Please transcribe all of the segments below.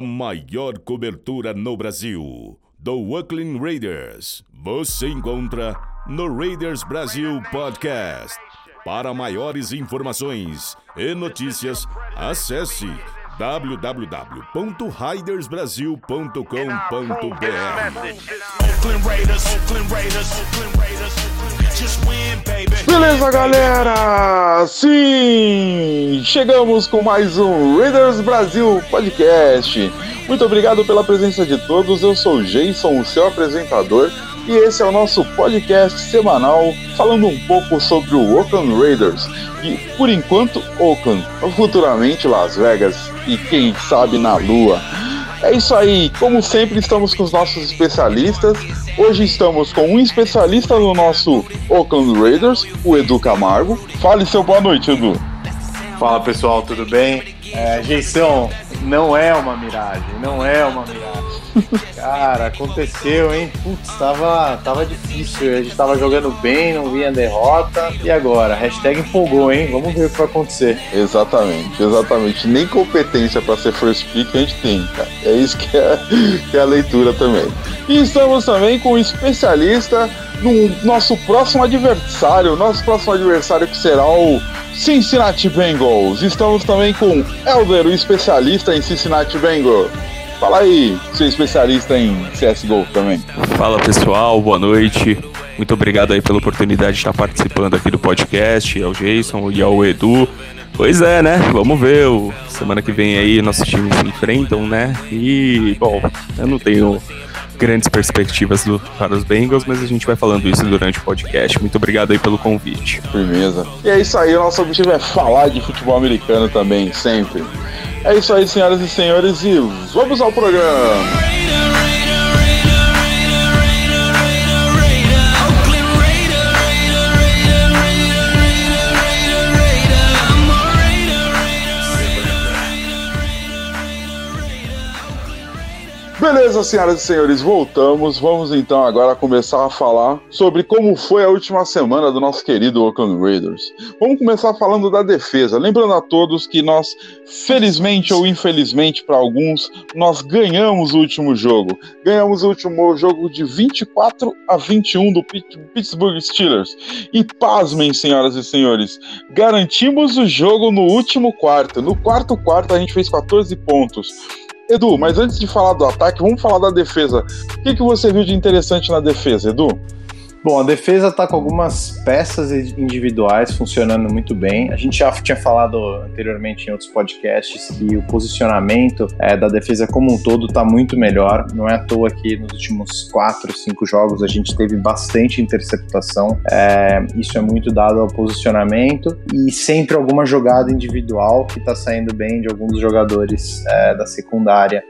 A maior cobertura no Brasil do Oakland Raiders. Você encontra no Raiders Brasil Podcast. Para maiores informações e notícias, acesse www.raidersbrasil.com.br Beleza, galera? Sim! Chegamos com mais um Raiders Brasil Podcast. Muito obrigado pela presença de todos. Eu sou o Jason, o seu apresentador, e esse é o nosso podcast semanal falando um pouco sobre o Oakland Raiders. E por enquanto, Oakland, futuramente Las Vegas e quem sabe na Lua. É isso aí, como sempre estamos com os nossos especialistas. Hoje estamos com um especialista no nosso Oakland Raiders, o Edu Camargo. Fale seu boa noite, Edu. Fala pessoal, tudo bem? É, não é uma miragem, não é uma miragem. Cara, aconteceu, hein? Putz, tava, tava difícil. A gente tava jogando bem, não vinha derrota. E agora? Hashtag empolgou, hein? Vamos ver o que vai acontecer. Exatamente, exatamente. Nem competência para ser first pick a gente tem, cara. É isso que é, que é a leitura também. E estamos também com um especialista no nosso próximo adversário. Nosso próximo adversário que será o Cincinnati Bengals. Estamos também com Elder, o especialista em Cincinnati Bengals. Fala aí, seu especialista em CSGO também. Fala pessoal, boa noite. Muito obrigado aí pela oportunidade de estar participando aqui do podcast, ao Jason e ao Edu. Pois é, né? Vamos ver. Semana que vem aí nossos times se enfrentam, né? E, bom, eu não tenho grandes perspectivas do, para os Bengals, mas a gente vai falando isso durante o podcast. Muito obrigado aí pelo convite. Firmeza. E é isso aí, o nosso objetivo é falar de futebol americano também, sempre. É isso aí, senhoras e senhores, e vamos ao programa. Beleza, senhoras e senhores, voltamos. Vamos então agora começar a falar sobre como foi a última semana do nosso querido Oakland Raiders. Vamos começar falando da defesa. Lembrando a todos que nós, felizmente ou infelizmente para alguns, nós ganhamos o último jogo. Ganhamos o último jogo de 24 a 21 do Pittsburgh Steelers. E pasmem, senhoras e senhores, garantimos o jogo no último quarto. No quarto quarto a gente fez 14 pontos. Edu, mas antes de falar do ataque, vamos falar da defesa. O que, que você viu de interessante na defesa, Edu? Bom, a defesa está com algumas peças individuais funcionando muito bem. A gente já tinha falado anteriormente em outros podcasts que o posicionamento é, da defesa como um todo está muito melhor. Não é à toa que nos últimos quatro, cinco jogos a gente teve bastante interceptação. É, isso é muito dado ao posicionamento e sempre alguma jogada individual que está saindo bem de alguns jogadores é, da secundária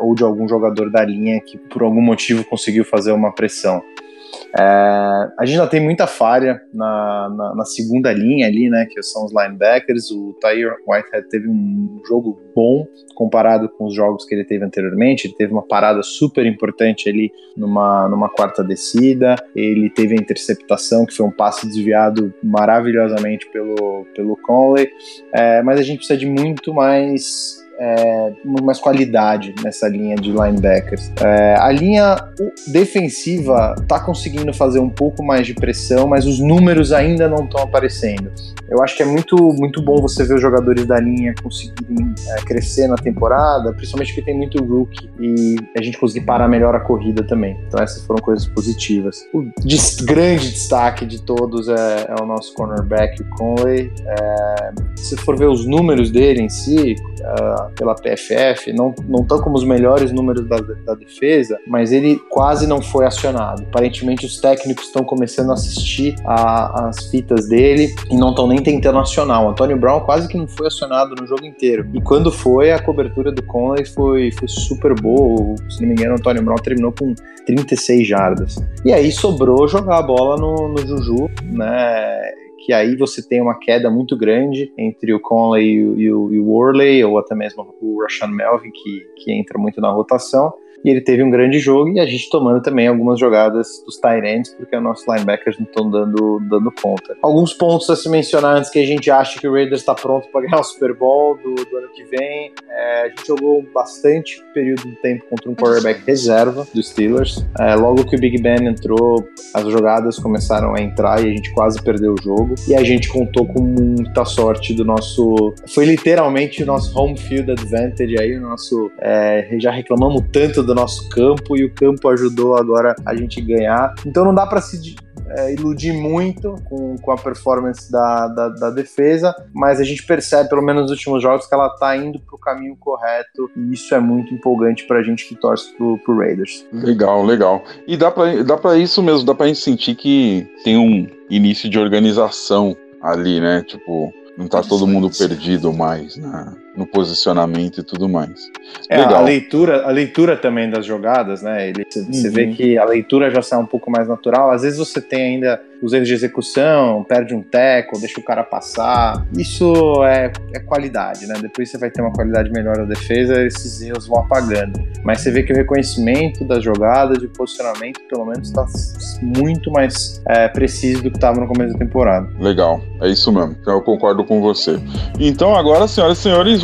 ou de algum jogador da linha que por algum motivo conseguiu fazer uma pressão. É, a gente ainda tem muita falha na, na, na, segunda linha ali, né, que são os linebackers. O Tyre Whitehead teve um jogo bom comparado com os jogos que ele teve anteriormente. Ele teve uma parada super importante ali numa, numa quarta descida. Ele teve a interceptação, que foi um passe desviado maravilhosamente pelo, pelo Conley. É, mas a gente precisa de muito mais é, mais qualidade nessa linha de linebackers. É, a linha defensiva está conseguindo fazer um pouco mais de pressão, mas os números ainda não estão aparecendo. Eu acho que é muito, muito bom você ver os jogadores da linha conseguirem é, crescer na temporada, principalmente porque tem muito rookie e a gente conseguir parar melhor a corrida também. Então essas foram coisas positivas. O grande destaque de todos é, é o nosso cornerback, Conley. É, se for ver os números dele em si, uh, pela PFF, não estão como os melhores números da, da defesa, mas ele quase não foi acionado. Aparentemente, os técnicos estão começando a assistir as fitas dele e não estão nem tentando acionar. O Antônio Brown quase que não foi acionado no jogo inteiro. E quando foi, a cobertura do Conley foi, foi super boa. Se não me engano, o Antônio Brown terminou com 36 jardas. E aí sobrou jogar a bola no, no Juju, né? Que aí você tem uma queda muito grande entre o Conley e o, e o, e o Worley, ou até mesmo o Rashan Melvin, que, que entra muito na rotação. E ele teve um grande jogo e a gente tomando também algumas jogadas dos tight ends, porque os nossos linebackers não estão dando, dando conta. Alguns pontos a se mencionar antes que a gente acha que o Raiders está pronto para ganhar o Super Bowl do, do ano que vem. É, a gente jogou bastante período de tempo contra um quarterback reserva dos Steelers. É, logo que o Big Ben entrou, as jogadas começaram a entrar e a gente quase perdeu o jogo. E a gente contou com muita sorte do nosso. Foi literalmente o nosso home field advantage aí, o nosso. É, já reclamamos tanto do nosso campo e o campo ajudou agora a gente ganhar. Então não dá para se é, iludir muito com, com a performance da, da, da, defesa, mas a gente percebe, pelo menos nos últimos jogos, que ela está indo para o caminho correto e isso é muito empolgante para a gente que torce pro, pro Raiders. Legal, legal. E dá para dá pra isso mesmo, dá para gente sentir que tem um início de organização ali, né? Tipo, não tá todo mundo perdido mais né? No posicionamento e tudo mais. É, Legal. a leitura, a leitura também das jogadas, né? Ele, você uhum. vê que a leitura já sai um pouco mais natural. Às vezes você tem ainda os erros de execução, perde um teco, deixa o cara passar. Isso é, é qualidade, né? Depois você vai ter uma qualidade melhor da defesa, esses erros vão apagando. Mas você vê que o reconhecimento das jogadas, de posicionamento, pelo menos, está muito mais é, preciso do que estava no começo da temporada. Legal, é isso mesmo. Eu concordo com você. Então agora, senhoras e senhores,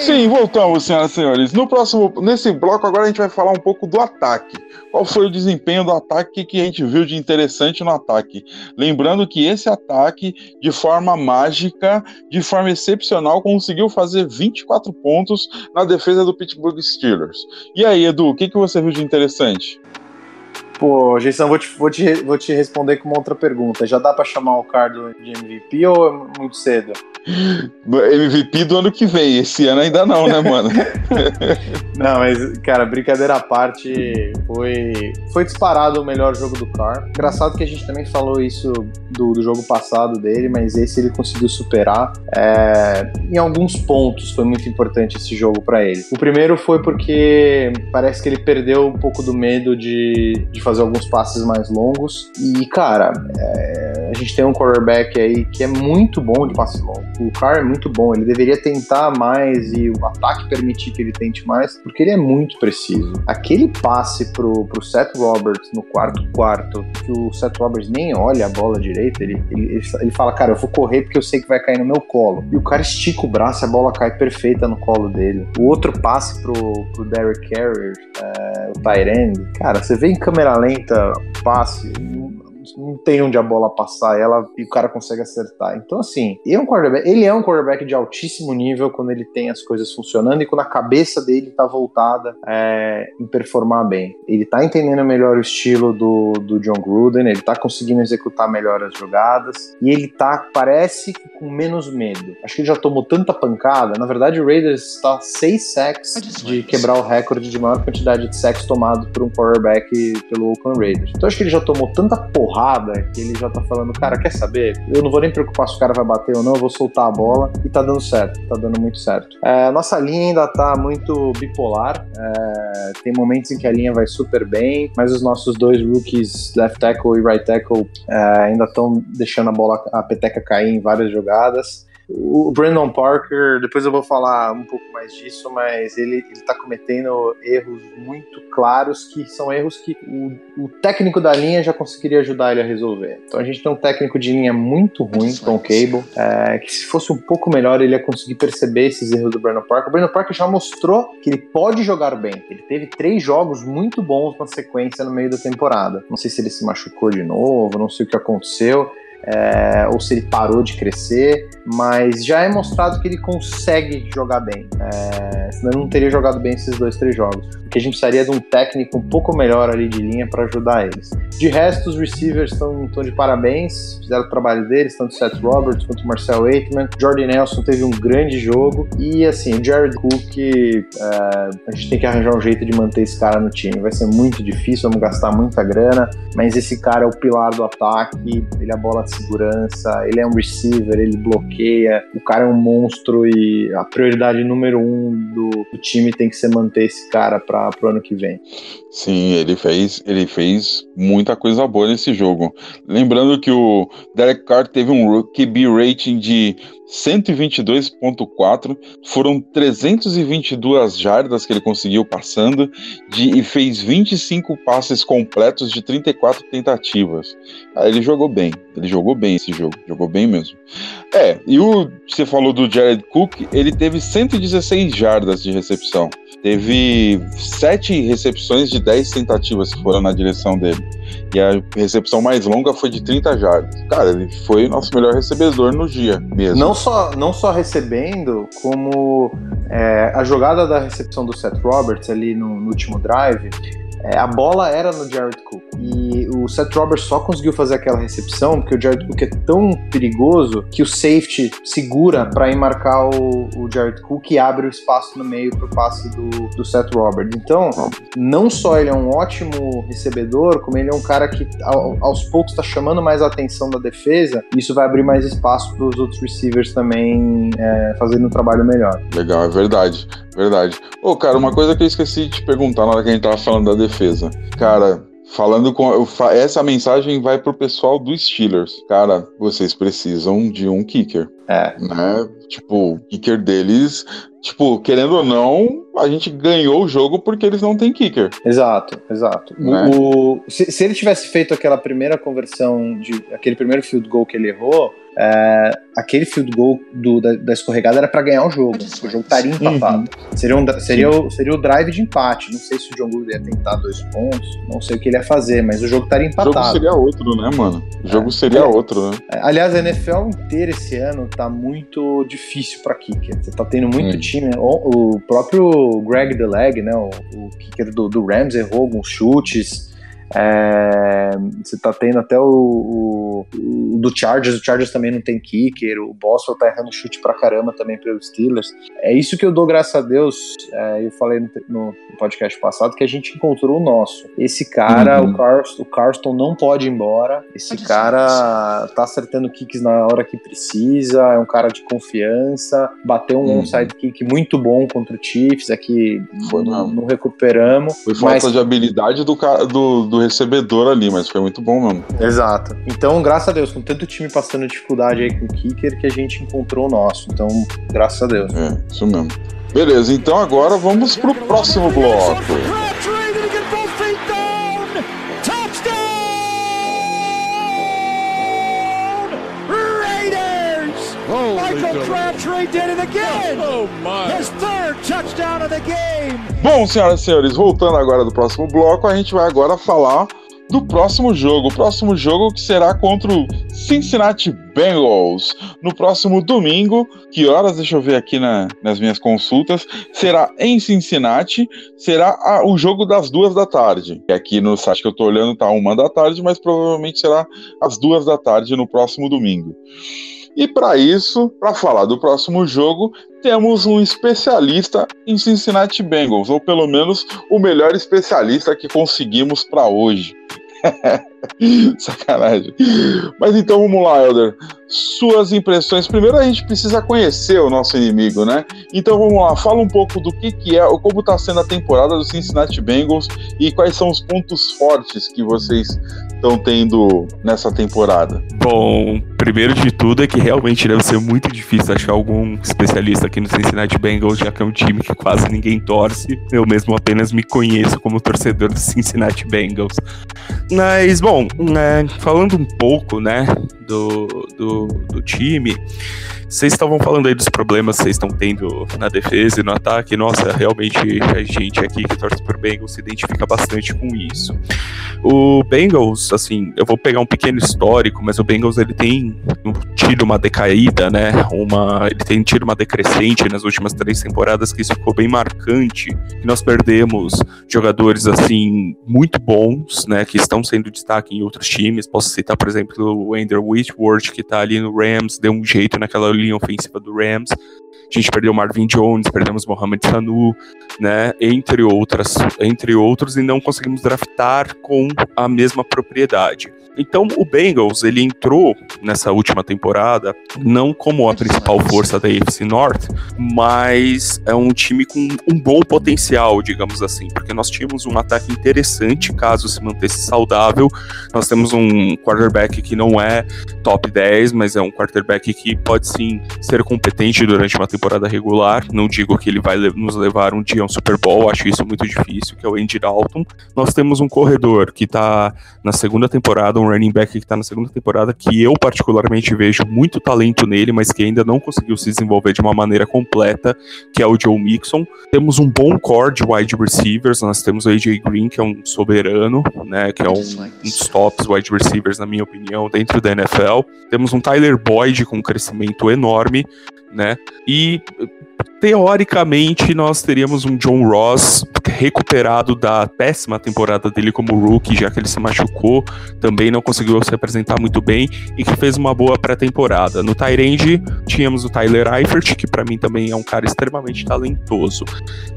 Sim, voltamos, senhoras e senhores. No próximo, nesse bloco agora a gente vai falar um pouco do ataque. Qual foi o desempenho do ataque que a gente viu de interessante no ataque? Lembrando que esse ataque, de forma mágica, de forma excepcional, conseguiu fazer 24 pontos na defesa do Pittsburgh Steelers. E aí, Edu, o que, que você viu de interessante? Pô, Jason, vou te, vou, te, vou te responder com uma outra pergunta. Já dá para chamar o Cardo de MVP ou é muito cedo? MVP do ano que vem. Esse ano ainda não, né, mano? não, mas, cara, brincadeira à parte, foi, foi disparado o melhor jogo do Car. Engraçado que a gente também falou isso do, do jogo passado dele, mas esse ele conseguiu superar. É, em alguns pontos foi muito importante esse jogo para ele. O primeiro foi porque parece que ele perdeu um pouco do medo de, de fazer alguns passes mais longos. E, cara, é, a gente tem um quarterback aí que é muito bom de passe longo. O Carr é muito bom, ele deveria tentar mais e o ataque permitir que ele tente mais, porque ele é muito preciso. Aquele passe pro, pro Seth Roberts no quarto quarto, que o Seth Roberts nem olha a bola direita, ele, ele, ele fala, cara, eu vou correr porque eu sei que vai cair no meu colo. E o cara estica o braço e a bola cai perfeita no colo dele. O outro passe pro, pro Derek Carrier, é, o Tyrande, cara, você vê em câmera lenta, passe, não tem onde a bola passar ela e o cara consegue acertar. Então, assim, ele é um quarterback, ele é um quarterback de altíssimo nível quando ele tem as coisas funcionando e quando a cabeça dele tá voltada é, em performar bem. Ele tá entendendo melhor o estilo do, do John Gruden, ele tá conseguindo executar melhor as jogadas e ele tá, parece, com menos medo. Acho que ele já tomou tanta pancada. Na verdade, o Raiders está seis sacks de quebrar o recorde de maior quantidade de sacks tomado por um quarterback pelo Oakland Raiders. Então, acho que ele já tomou tanta porrada porrada que ele já tá falando, cara, quer saber? Eu não vou nem preocupar se o cara vai bater ou não, eu vou soltar a bola e tá dando certo, tá dando muito certo. É, nossa linha ainda tá muito bipolar, é, tem momentos em que a linha vai super bem, mas os nossos dois rookies, left tackle e right tackle, é, ainda estão deixando a bola, a peteca cair em várias jogadas. O Brandon Parker, depois eu vou falar um pouco mais disso, mas ele está cometendo erros muito claros que são erros que o, o, técnico da linha já conseguiria ajudar ele a resolver. Então a gente tem um técnico de linha muito ruim, Tom Cable, é, que se fosse um pouco melhor ele ia conseguir perceber esses erros do Brandon Parker. O Brandon Parker já mostrou que ele pode jogar bem. Ele teve três jogos muito bons na sequência no meio da temporada. Não sei se ele se machucou de novo, não sei o que aconteceu é, ou se ele parou de crescer, mas já é mostrado que ele consegue jogar bem. É, senão ele não teria jogado bem esses dois, três jogos. Porque a gente precisaria de um técnico um pouco melhor ali de linha para ajudar eles. De resto, os receivers estão de parabéns, fizeram o trabalho deles, tanto Seth Roberts quanto Marcel Aitman. Jordan Nelson teve um grande jogo e assim, o Jared Cook, é, a gente tem que arranjar um jeito de manter esse cara no time. Vai ser muito difícil, vamos gastar muita grana, mas esse cara é o pilar do ataque, ele é a bola de segurança, ele é um receiver, ele bloqueia, o cara é um monstro e a prioridade número um do, do time tem que ser manter esse cara para o ano que vem. Sim, ele fez, ele fez muita coisa boa nesse jogo. Lembrando que o Derek Carr teve um QB rating de 122.4, foram 322 jardas que ele conseguiu passando de, e fez 25 passes completos de 34 tentativas. Ah, ele jogou bem, ele jogou bem esse jogo, jogou bem mesmo. É, e o você falou do Jared Cook, ele teve 116 jardas de recepção. Teve 7 recepções de 10 tentativas que foram na direção dele. E a recepção mais longa foi de 30 jardas. Cara, ele foi o nosso melhor recebedor no dia mesmo. Não só, não só recebendo, como é, a jogada da recepção do Seth Roberts ali no, no último drive é, a bola era no Jared Cook. E o Seth Roberts só conseguiu fazer aquela recepção porque o Jared Cook é tão perigoso que o safety segura para ir marcar o, o, Jared Cook e abre o espaço no meio para o passe do, do Seth Roberts. Então, não só ele é um ótimo recebedor, como ele é um cara que ao, aos poucos está chamando mais a atenção da defesa. E isso vai abrir mais espaço para os outros receivers também é, fazendo um trabalho melhor. Legal, é verdade. Verdade. Ô, cara, uma coisa que eu esqueci de te perguntar na hora que a gente tava falando da defesa. Cara, falando com. Essa mensagem vai pro pessoal do Steelers. Cara, vocês precisam de um kicker. É. Né? Tipo, o kicker deles. Tipo, querendo ou não, a gente ganhou o jogo porque eles não têm kicker. Exato, exato. Né? O, se, se ele tivesse feito aquela primeira conversão, de aquele primeiro field goal que ele errou, é, aquele field goal do, da, da, escorregada era para ganhar o jogo. O jogo estaria empatado. Uhum. Seria, um, seria, o, seria o drive de empate. Não sei se o John Gruden ia tentar dois pontos, não sei o que ele ia fazer, mas o jogo estaria empatado. O jogo seria outro, né, mano? O jogo é. seria é. outro, né? É, aliás, a NFL inteira esse ano tá muito difícil para kicker. Você tá tendo muito hum. time. O, o, próprio Greg DeLeg, né, o, o kicker do, do Rams, errou alguns chutes. É, você tá tendo até o, o, o, do Chargers, o Chargers também não tem kicker, o Boston tá errando chute pra caramba também pelos Steelers. É isso que eu dou graças a Deus, é, eu falei no, no, podcast passado, que a gente encontrou o nosso. Esse cara, uhum. o, Carston, o Carston não pode ir embora, esse pode cara ser. tá acertando kicks na hora que precisa, é um cara de confiança, bateu um uhum. onside kick muito bom contra o Chiefs, aqui não, não recuperamos. Foi falta mas... de habilidade do, do, do do recebedor ali, mas foi muito bom mesmo. Exato. Então, graças a Deus, com tanto time passando dificuldade aí com o kicker, que a gente encontrou o nosso. Então, graças a Deus. É, isso mesmo. Beleza, então agora vamos pro próximo bloco. Did it again. Oh my. His third touchdown of the game. Bom, senhoras e senhores, voltando agora do próximo bloco, a gente vai agora falar do próximo jogo. O próximo jogo que será contra o Cincinnati Bengals no próximo domingo. Que horas? Deixa eu ver aqui na, nas minhas consultas. Será em Cincinnati. Será a, o jogo das duas da tarde. Aqui no site que eu tô olhando tá uma da tarde, mas provavelmente será às duas da tarde no próximo domingo. E para isso, para falar do próximo jogo, temos um especialista em Cincinnati Bengals, ou pelo menos o melhor especialista que conseguimos para hoje. Sacanagem. Mas então vamos lá, Elder. Suas impressões. Primeiro a gente precisa conhecer o nosso inimigo, né? Então vamos lá, fala um pouco do que, que é, como está sendo a temporada do Cincinnati Bengals e quais são os pontos fortes que vocês estão tendo nessa temporada? Bom, primeiro de tudo é que realmente deve ser muito difícil achar algum especialista aqui no Cincinnati Bengals, já que é um time que quase ninguém torce. Eu mesmo apenas me conheço como torcedor do Cincinnati Bengals. Mas, bom, né, falando um pouco, né, do, do, do time, vocês estavam falando aí dos problemas que vocês estão tendo na defesa e no ataque. Nossa, realmente a gente aqui que torce por Bengals se identifica bastante com isso. O Bengals, assim, eu vou pegar um pequeno histórico, mas o Bengals ele tem tido uma decaída, né? Uma, ele tem tido uma decrescente nas últimas três temporadas que isso ficou bem marcante. nós perdemos jogadores assim muito bons, né? Que estão sendo destaque destaque em outros times. Posso citar, por exemplo, o Andrew Whitworth, que está ali no Rams, deu um jeito naquela linha ofensiva do Rams. A gente perdeu Marvin Jones, perdemos Mohamed Sanu, né, entre outras, entre outros, e não conseguimos draftar com a mesma propriedade. Então o Bengals ele entrou nessa última temporada não como a principal força da AFC North, mas é um time com um bom potencial, digamos assim, porque nós tínhamos um ataque interessante caso se mantesse saudável. Nós temos um quarterback que não é top 10, mas é um quarterback que pode sim ser competente durante uma temporada regular. Não digo que ele vai nos levar um dia a um Super Bowl, acho isso muito difícil, que é o Andy Dalton. Nós temos um corredor que está na segunda temporada, um running back que está na segunda temporada, que eu particularmente vejo muito talento nele, mas que ainda não conseguiu se desenvolver de uma maneira completa, que é o Joe Mixon. Temos um bom core de wide receivers, nós temos o AJ Green, que é um soberano, né, que é um, um dos tops wide receivers, na minha opinião, dentro da NFL. Temos um Tyler Boyd com um crescimento enorme, né, e teoricamente nós teríamos um John Ross recuperado da péssima temporada dele como rookie, já que ele se machucou, também não conseguiu se apresentar muito bem e que fez uma boa pré-temporada. No Tyrande tínhamos o Tyler Eifert, que para mim também é um cara extremamente talentoso.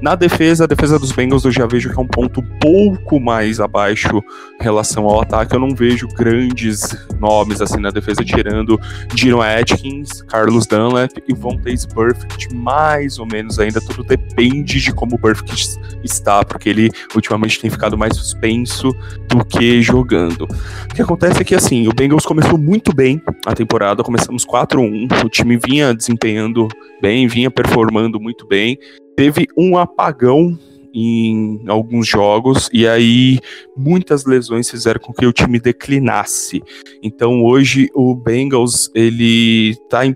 Na defesa, a defesa dos Bengals eu já vejo que é um ponto pouco mais abaixo em relação ao ataque. Eu não vejo grandes nomes assim na defesa, tirando Dino Atkins, Carlos Dunlap e Vontaze Perfect, mais ou menos ainda. Tudo depende de como o Perfect está, porque ele ultimamente tem ficado mais suspenso do que jogando. O que acontece é que, assim, o Bengals começou muito bem a temporada, começamos 4-1, o time vinha desempenhando bem, vinha performando muito bem, teve um apagão em alguns jogos e aí muitas lesões fizeram com que o time declinasse. Então hoje o Bengals ele está em,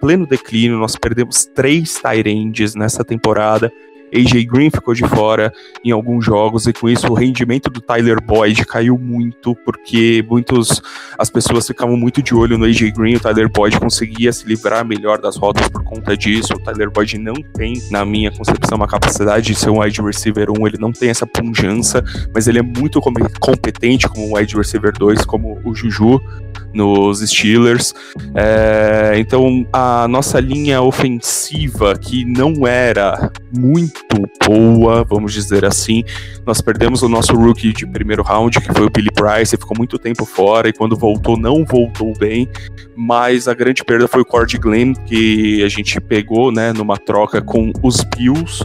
pleno declínio. Nós perdemos três tight nessa temporada. AJ Green ficou de fora em alguns jogos e com isso o rendimento do Tyler Boyd caiu muito porque muitos as pessoas ficavam muito de olho no AJ Green, o Tyler Boyd conseguia se livrar melhor das rotas por conta disso. O Tyler Boyd não tem, na minha concepção, uma capacidade de ser um wide receiver 1, ele não tem essa punjança, mas ele é muito competente como wide receiver 2, como o Juju nos Steelers. É, então a nossa linha ofensiva, que não era muito boa, vamos dizer assim, nós perdemos o nosso rookie de primeiro round, que foi o Billy Price, ficou muito tempo fora e quando voltou, não voltou bem. Mas a grande perda foi o Cord Glenn, que a gente pegou né, numa troca com os Bills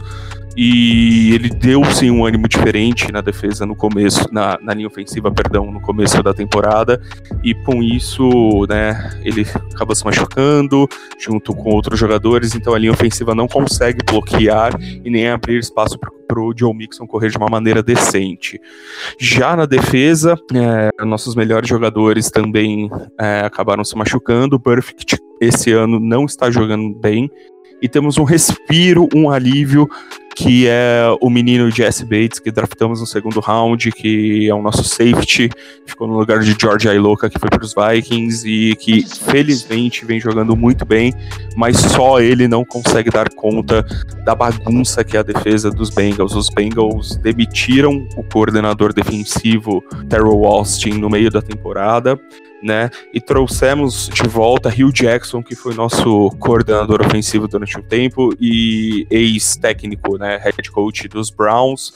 e ele deu sim um ânimo diferente na defesa no começo, na, na, linha ofensiva, perdão, no começo da temporada, e com isso, né, ele acaba se machucando junto com outros jogadores, então a linha ofensiva não consegue bloquear e nem abrir espaço para o Joe Mixon correr de uma maneira decente. Já na defesa, é, nossos melhores jogadores também é, acabaram se machucando. O Perfect esse ano não está jogando bem, e temos um respiro, um alívio que é o menino Jesse Bates, que draftamos no segundo round, que é o nosso safety, ficou no lugar de George Ailoka, que foi para os Vikings, e que felizmente vem jogando muito bem, mas só ele não consegue dar conta da bagunça que é a defesa dos Bengals. Os Bengals demitiram o coordenador defensivo Terrell Austin no meio da temporada, né? E trouxemos de volta Hugh Jackson, que foi nosso coordenador ofensivo durante um tempo e ex-técnico, né? Head coach dos Browns,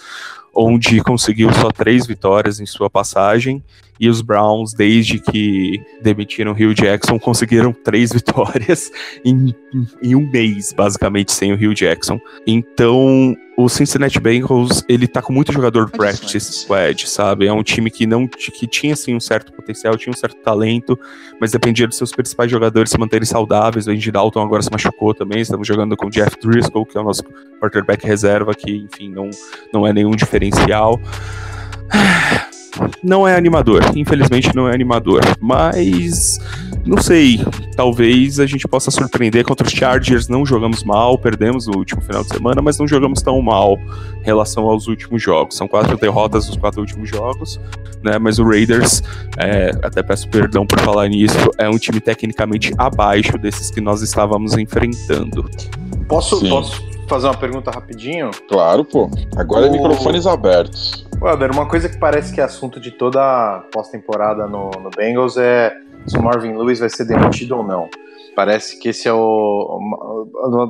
onde conseguiu só três vitórias em sua passagem. E os Browns, desde que demitiram Hugh Jackson, conseguiram três vitórias em, em um mês, basicamente, sem o Hugh Jackson. Então, o Cincinnati Bengals, ele tá com muito jogador practice squad, sabe? É um time que não que tinha assim um certo potencial, tinha um certo talento, mas dependia dos seus principais jogadores se manterem saudáveis. O Andy Dalton agora se machucou também. Estamos jogando com o Jeff Driscoll, que é o nosso quarterback reserva, que enfim não não é nenhum diferencial. Não é animador, infelizmente não é animador, mas não sei, talvez a gente possa surpreender contra os Chargers. Não jogamos mal, perdemos no último final de semana, mas não jogamos tão mal em relação aos últimos jogos. São quatro derrotas nos quatro últimos jogos, né? Mas o Raiders, é, até peço perdão por falar nisso, é um time tecnicamente abaixo desses que nós estávamos enfrentando. Posso, posso fazer uma pergunta rapidinho? Claro, pô. Agora o... é microfones abertos. Welder, uma coisa que parece que é assunto de toda pós-temporada no, no Bengals é se o Marvin Lewis vai ser demitido ou não. Parece que esse é o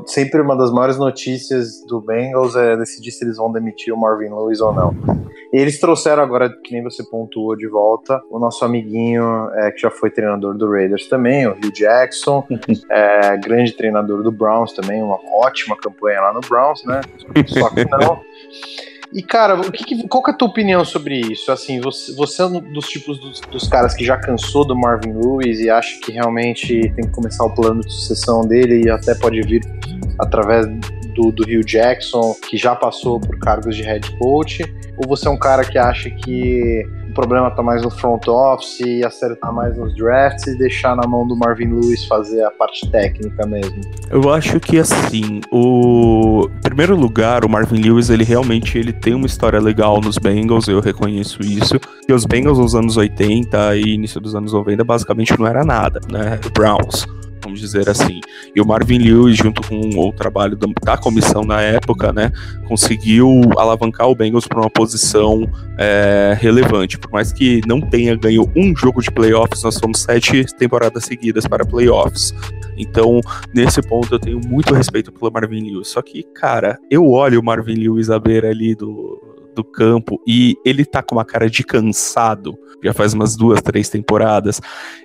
sempre uma das maiores notícias do Bengals é decidir se eles vão demitir o Marvin Lewis ou não. E eles trouxeram agora, que nem você pontuou de volta, o nosso amiguinho é, que já foi treinador do Raiders também, o Hugh Jackson, é, grande treinador do Browns também, uma ótima campanha lá no Browns, né? Só que não. E, cara, o que, qual que é a tua opinião sobre isso? Assim, você, você é um dos tipos dos, dos, caras que já cansou do Marvin Lewis e acha que realmente tem que começar o plano de sucessão dele e até pode vir através do, do Rio Jackson, que já passou por cargos de head coach? Ou você é um cara que acha que problema tá mais no front office e acertar mais nos drafts e deixar na mão do Marvin Lewis fazer a parte técnica mesmo? Eu acho que assim, o em primeiro lugar, o Marvin Lewis, ele realmente ele tem uma história legal nos Bengals, eu reconheço isso. E os Bengals nos anos 80 e início dos anos 90 basicamente não era nada, né? Browns vamos dizer assim. E o Marvin Lewis, junto com o trabalho da comissão na época, né, conseguiu alavancar o Bengals para uma posição é, relevante. Por mais que não tenha ganho um jogo de playoffs, nós fomos sete temporadas seguidas para playoffs. Então, nesse ponto, eu tenho muito respeito pelo Marvin Lewis. Só que, cara, eu olho o Marvin Lewis à beira ali do, do campo e ele tá com uma cara de cansado, já faz umas duas, três temporadas.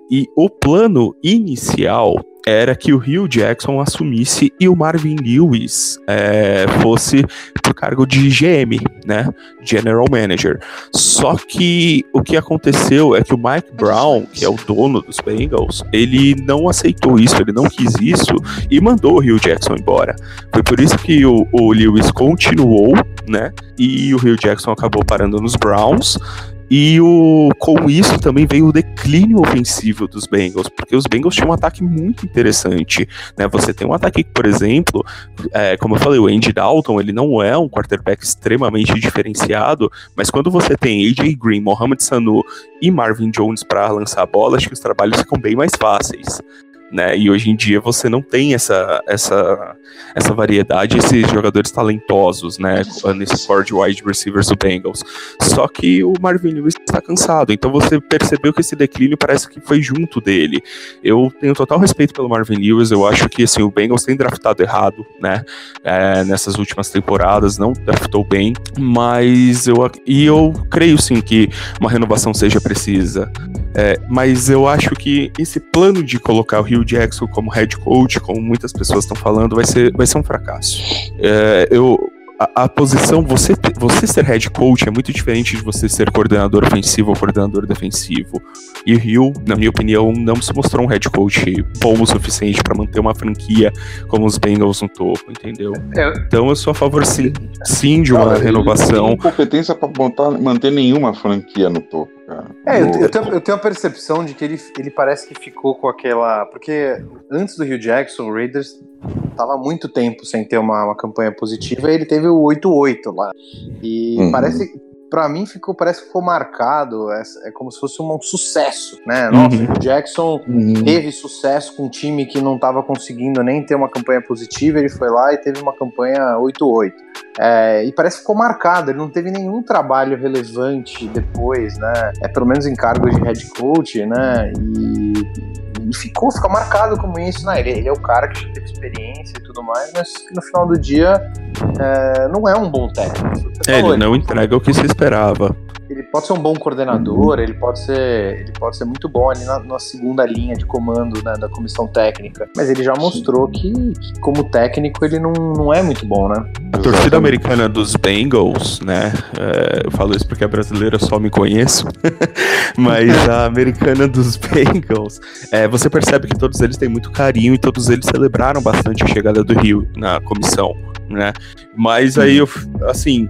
E o plano inicial era que o Rio Jackson assumisse e o Marvin Lewis é, fosse pro cargo de GM, né? General Manager. Só que o que aconteceu é que o Mike Brown, que é o dono dos Bengals, ele não aceitou isso, ele não quis isso e mandou o Rio Jackson embora. Foi por isso que o, o Lewis continuou, né? E o Rio Jackson acabou parando nos Browns. E o, com isso também veio o declínio ofensivo dos Bengals, porque os Bengals tinham um ataque muito interessante. Né? Você tem um ataque, por exemplo, é, como eu falei, o Andy Dalton, ele não é um quarterback extremamente diferenciado, mas quando você tem AJ Green, Mohamed Sanu e Marvin Jones para lançar a bola, acho que os trabalhos ficam bem mais fáceis né? E hoje em dia você não tem essa, essa, essa variedade, esses jogadores talentosos, né? Nesse core de wide receivers do Bengals. Só que o Marvin Lewis está cansado, então você percebeu que esse declínio parece que foi junto dele. Eu tenho total respeito pelo Marvin Lewis, eu acho que assim, o Bengals tem draftado errado, né? É, nessas últimas temporadas, não draftou bem, mas eu, e eu creio sim que uma renovação seja precisa. É, mas eu acho que esse plano de colocar o Rio Jackson como head coach, como muitas pessoas estão falando, vai ser, vai ser um fracasso. É, eu, a, a, posição, você, você ser head coach é muito diferente de você ser coordenador ofensivo ou coordenador defensivo. E o Rio, na minha opinião, não se mostrou um head coach bom o suficiente para manter uma franquia como os Bengals no topo, entendeu? É. Então eu sou a favor sim, sim de uma Cara, renovação. Não tem competência para manter nenhuma franquia no topo. É, eu, eu, tenho, eu, tenho, a percepção de que ele, ele parece que ficou com aquela. Porque antes do Rio Jackson, o Raiders tava muito tempo sem ter uma, uma campanha positiva e ele teve o 8-8 lá. E uhum. parece para mim ficou parece que ficou marcado é, é como se fosse um, um sucesso né nossa uhum. o Jackson uhum. teve sucesso com um time que não estava conseguindo nem ter uma campanha positiva ele foi lá e teve uma campanha 8-8 é, e parece que ficou marcado ele não teve nenhum trabalho relevante depois né é pelo menos em cargos de head coach né e e ficou, fica marcado como isso, né? Ele, ele, é o cara que já teve experiência e tudo mais, mas que no final do dia é, não é um bom técnico. É, falou, ele não ele entrega o que se esperava ele pode ser um bom coordenador, ele pode ser, ele pode ser muito bom ali na, na segunda linha de comando né, da comissão técnica, mas ele já mostrou que, que, como técnico ele não, não é muito bom, né? A torcida americana dos Bengals, né? É, eu falo isso porque a brasileira só me conheço, mas a americana dos Bengals, é, você percebe que todos eles têm muito carinho e todos eles celebraram bastante a chegada do Rio na comissão né? Mas aí eu, assim,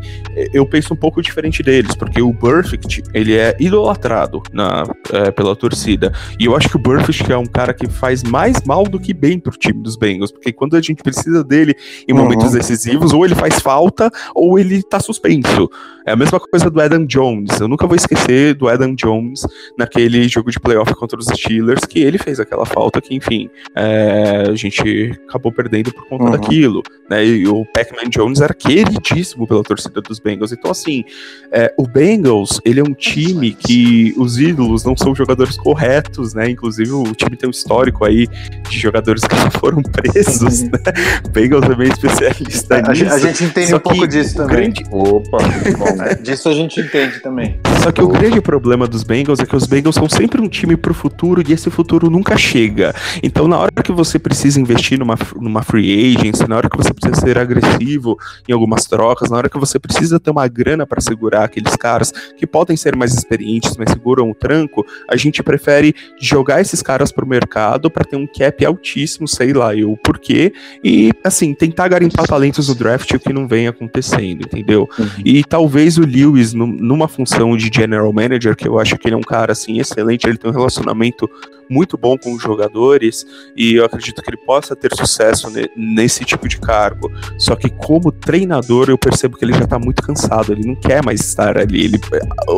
eu penso um pouco diferente deles, porque o Burf, Burfict, ele é idolatrado na, é, pela torcida. E eu acho que o Burfict é um cara que faz mais mal do que bem pro time dos Bengals, porque quando a gente precisa dele em momentos uhum. decisivos, ou ele faz falta, ou ele tá suspenso. É a mesma coisa do Adam Jones. Eu nunca vou esquecer do Adam Jones naquele jogo de playoff contra os Steelers, que ele fez aquela falta que, enfim, é, a gente acabou perdendo por conta uhum. daquilo. Né? E o Pac-Man Jones era queridíssimo pela torcida dos Bengals. Então, assim, é, o Bengals, ele é um time que os ídolos não são jogadores corretos, né? Inclusive, o time tem um histórico aí de jogadores que já foram presos, né? O Bengals é meio especialista a, nisso. A gente entende Só um pouco disso também. Grande... Opa, é, disso a gente entende também. Só que o grande problema dos Bengals é que os Bengals são sempre um time pro futuro e esse futuro nunca chega. Então, na hora que você precisa investir numa, numa free agency, na hora que você precisa ser agressivo em algumas trocas, na hora que você precisa ter uma grana para segurar aqueles caras que podem ser mais experientes, mas seguram o tranco, a gente prefere jogar esses caras pro mercado para ter um cap altíssimo, sei lá eu porquê, e assim, tentar garimpar talentos no draft, o que não vem acontecendo, entendeu? Uhum. E talvez o Lewis, numa função de general manager, que eu acho que ele é um cara assim excelente, ele tem um relacionamento muito bom com os jogadores e eu acredito que ele possa ter sucesso nesse tipo de cargo. Só que como treinador eu percebo que ele já tá muito cansado, ele não quer mais estar ali. Ele,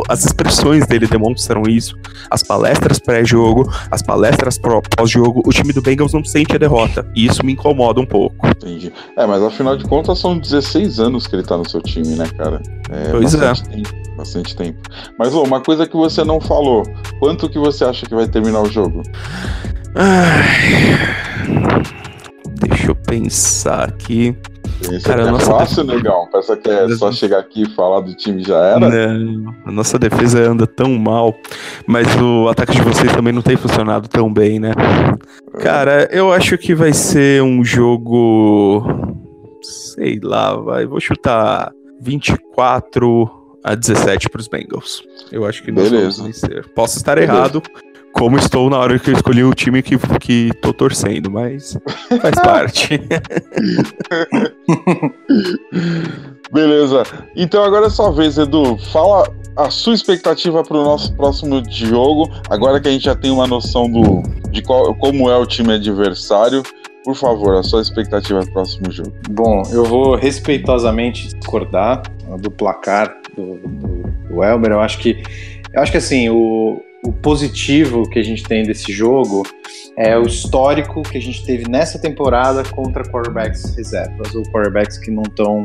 as expressões dele demonstram isso. As palestras pré-jogo, as palestras pós-jogo, o time do Bengals não sente a derrota. E isso me incomoda um pouco. Entendi. É, mas afinal de contas são 16 anos que ele tá no seu time, né, cara? É, pois é. Tempo, bastante tempo. Mas, ô, uma coisa que você não falou, quanto que você acha que vai terminar o jogo? Ai, deixa eu pensar aqui. Isso Cara, é nossa fácil, def... negão. Pensa que é só chegar aqui e falar do time já era? Não, a nossa defesa anda tão mal, mas o ataque de vocês também não tem funcionado tão bem, né? Cara, eu acho que vai ser um jogo. Sei lá, vai. Vou chutar 24 a 17 para os Bengals. Eu acho que nós Beleza. vamos vencer. Posso estar Beleza. errado, como estou na hora que eu escolhi o time que, que tô torcendo, mas faz parte. Beleza. Então agora é sua vez, Edu. Fala a sua expectativa para o nosso próximo jogo. Agora que a gente já tem uma noção do, de qual, como é o time adversário. Por favor, a sua expectativa para o próximo jogo. Bom, eu vou respeitosamente discordar do placar do, do, do Elmer. Eu acho que, eu acho que assim, o, o positivo que a gente tem desse jogo é o histórico que a gente teve nessa temporada contra quarterbacks reservas ou quarterbacks que não estão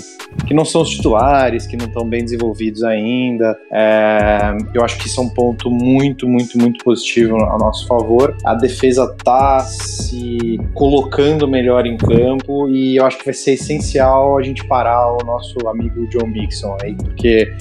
que não são os titulares, que não estão bem desenvolvidos ainda. É, eu acho que isso é um ponto muito, muito, muito positivo a nosso favor. A defesa tá se colocando melhor em campo e eu acho que vai ser essencial a gente parar o nosso amigo John Mixon aí, porque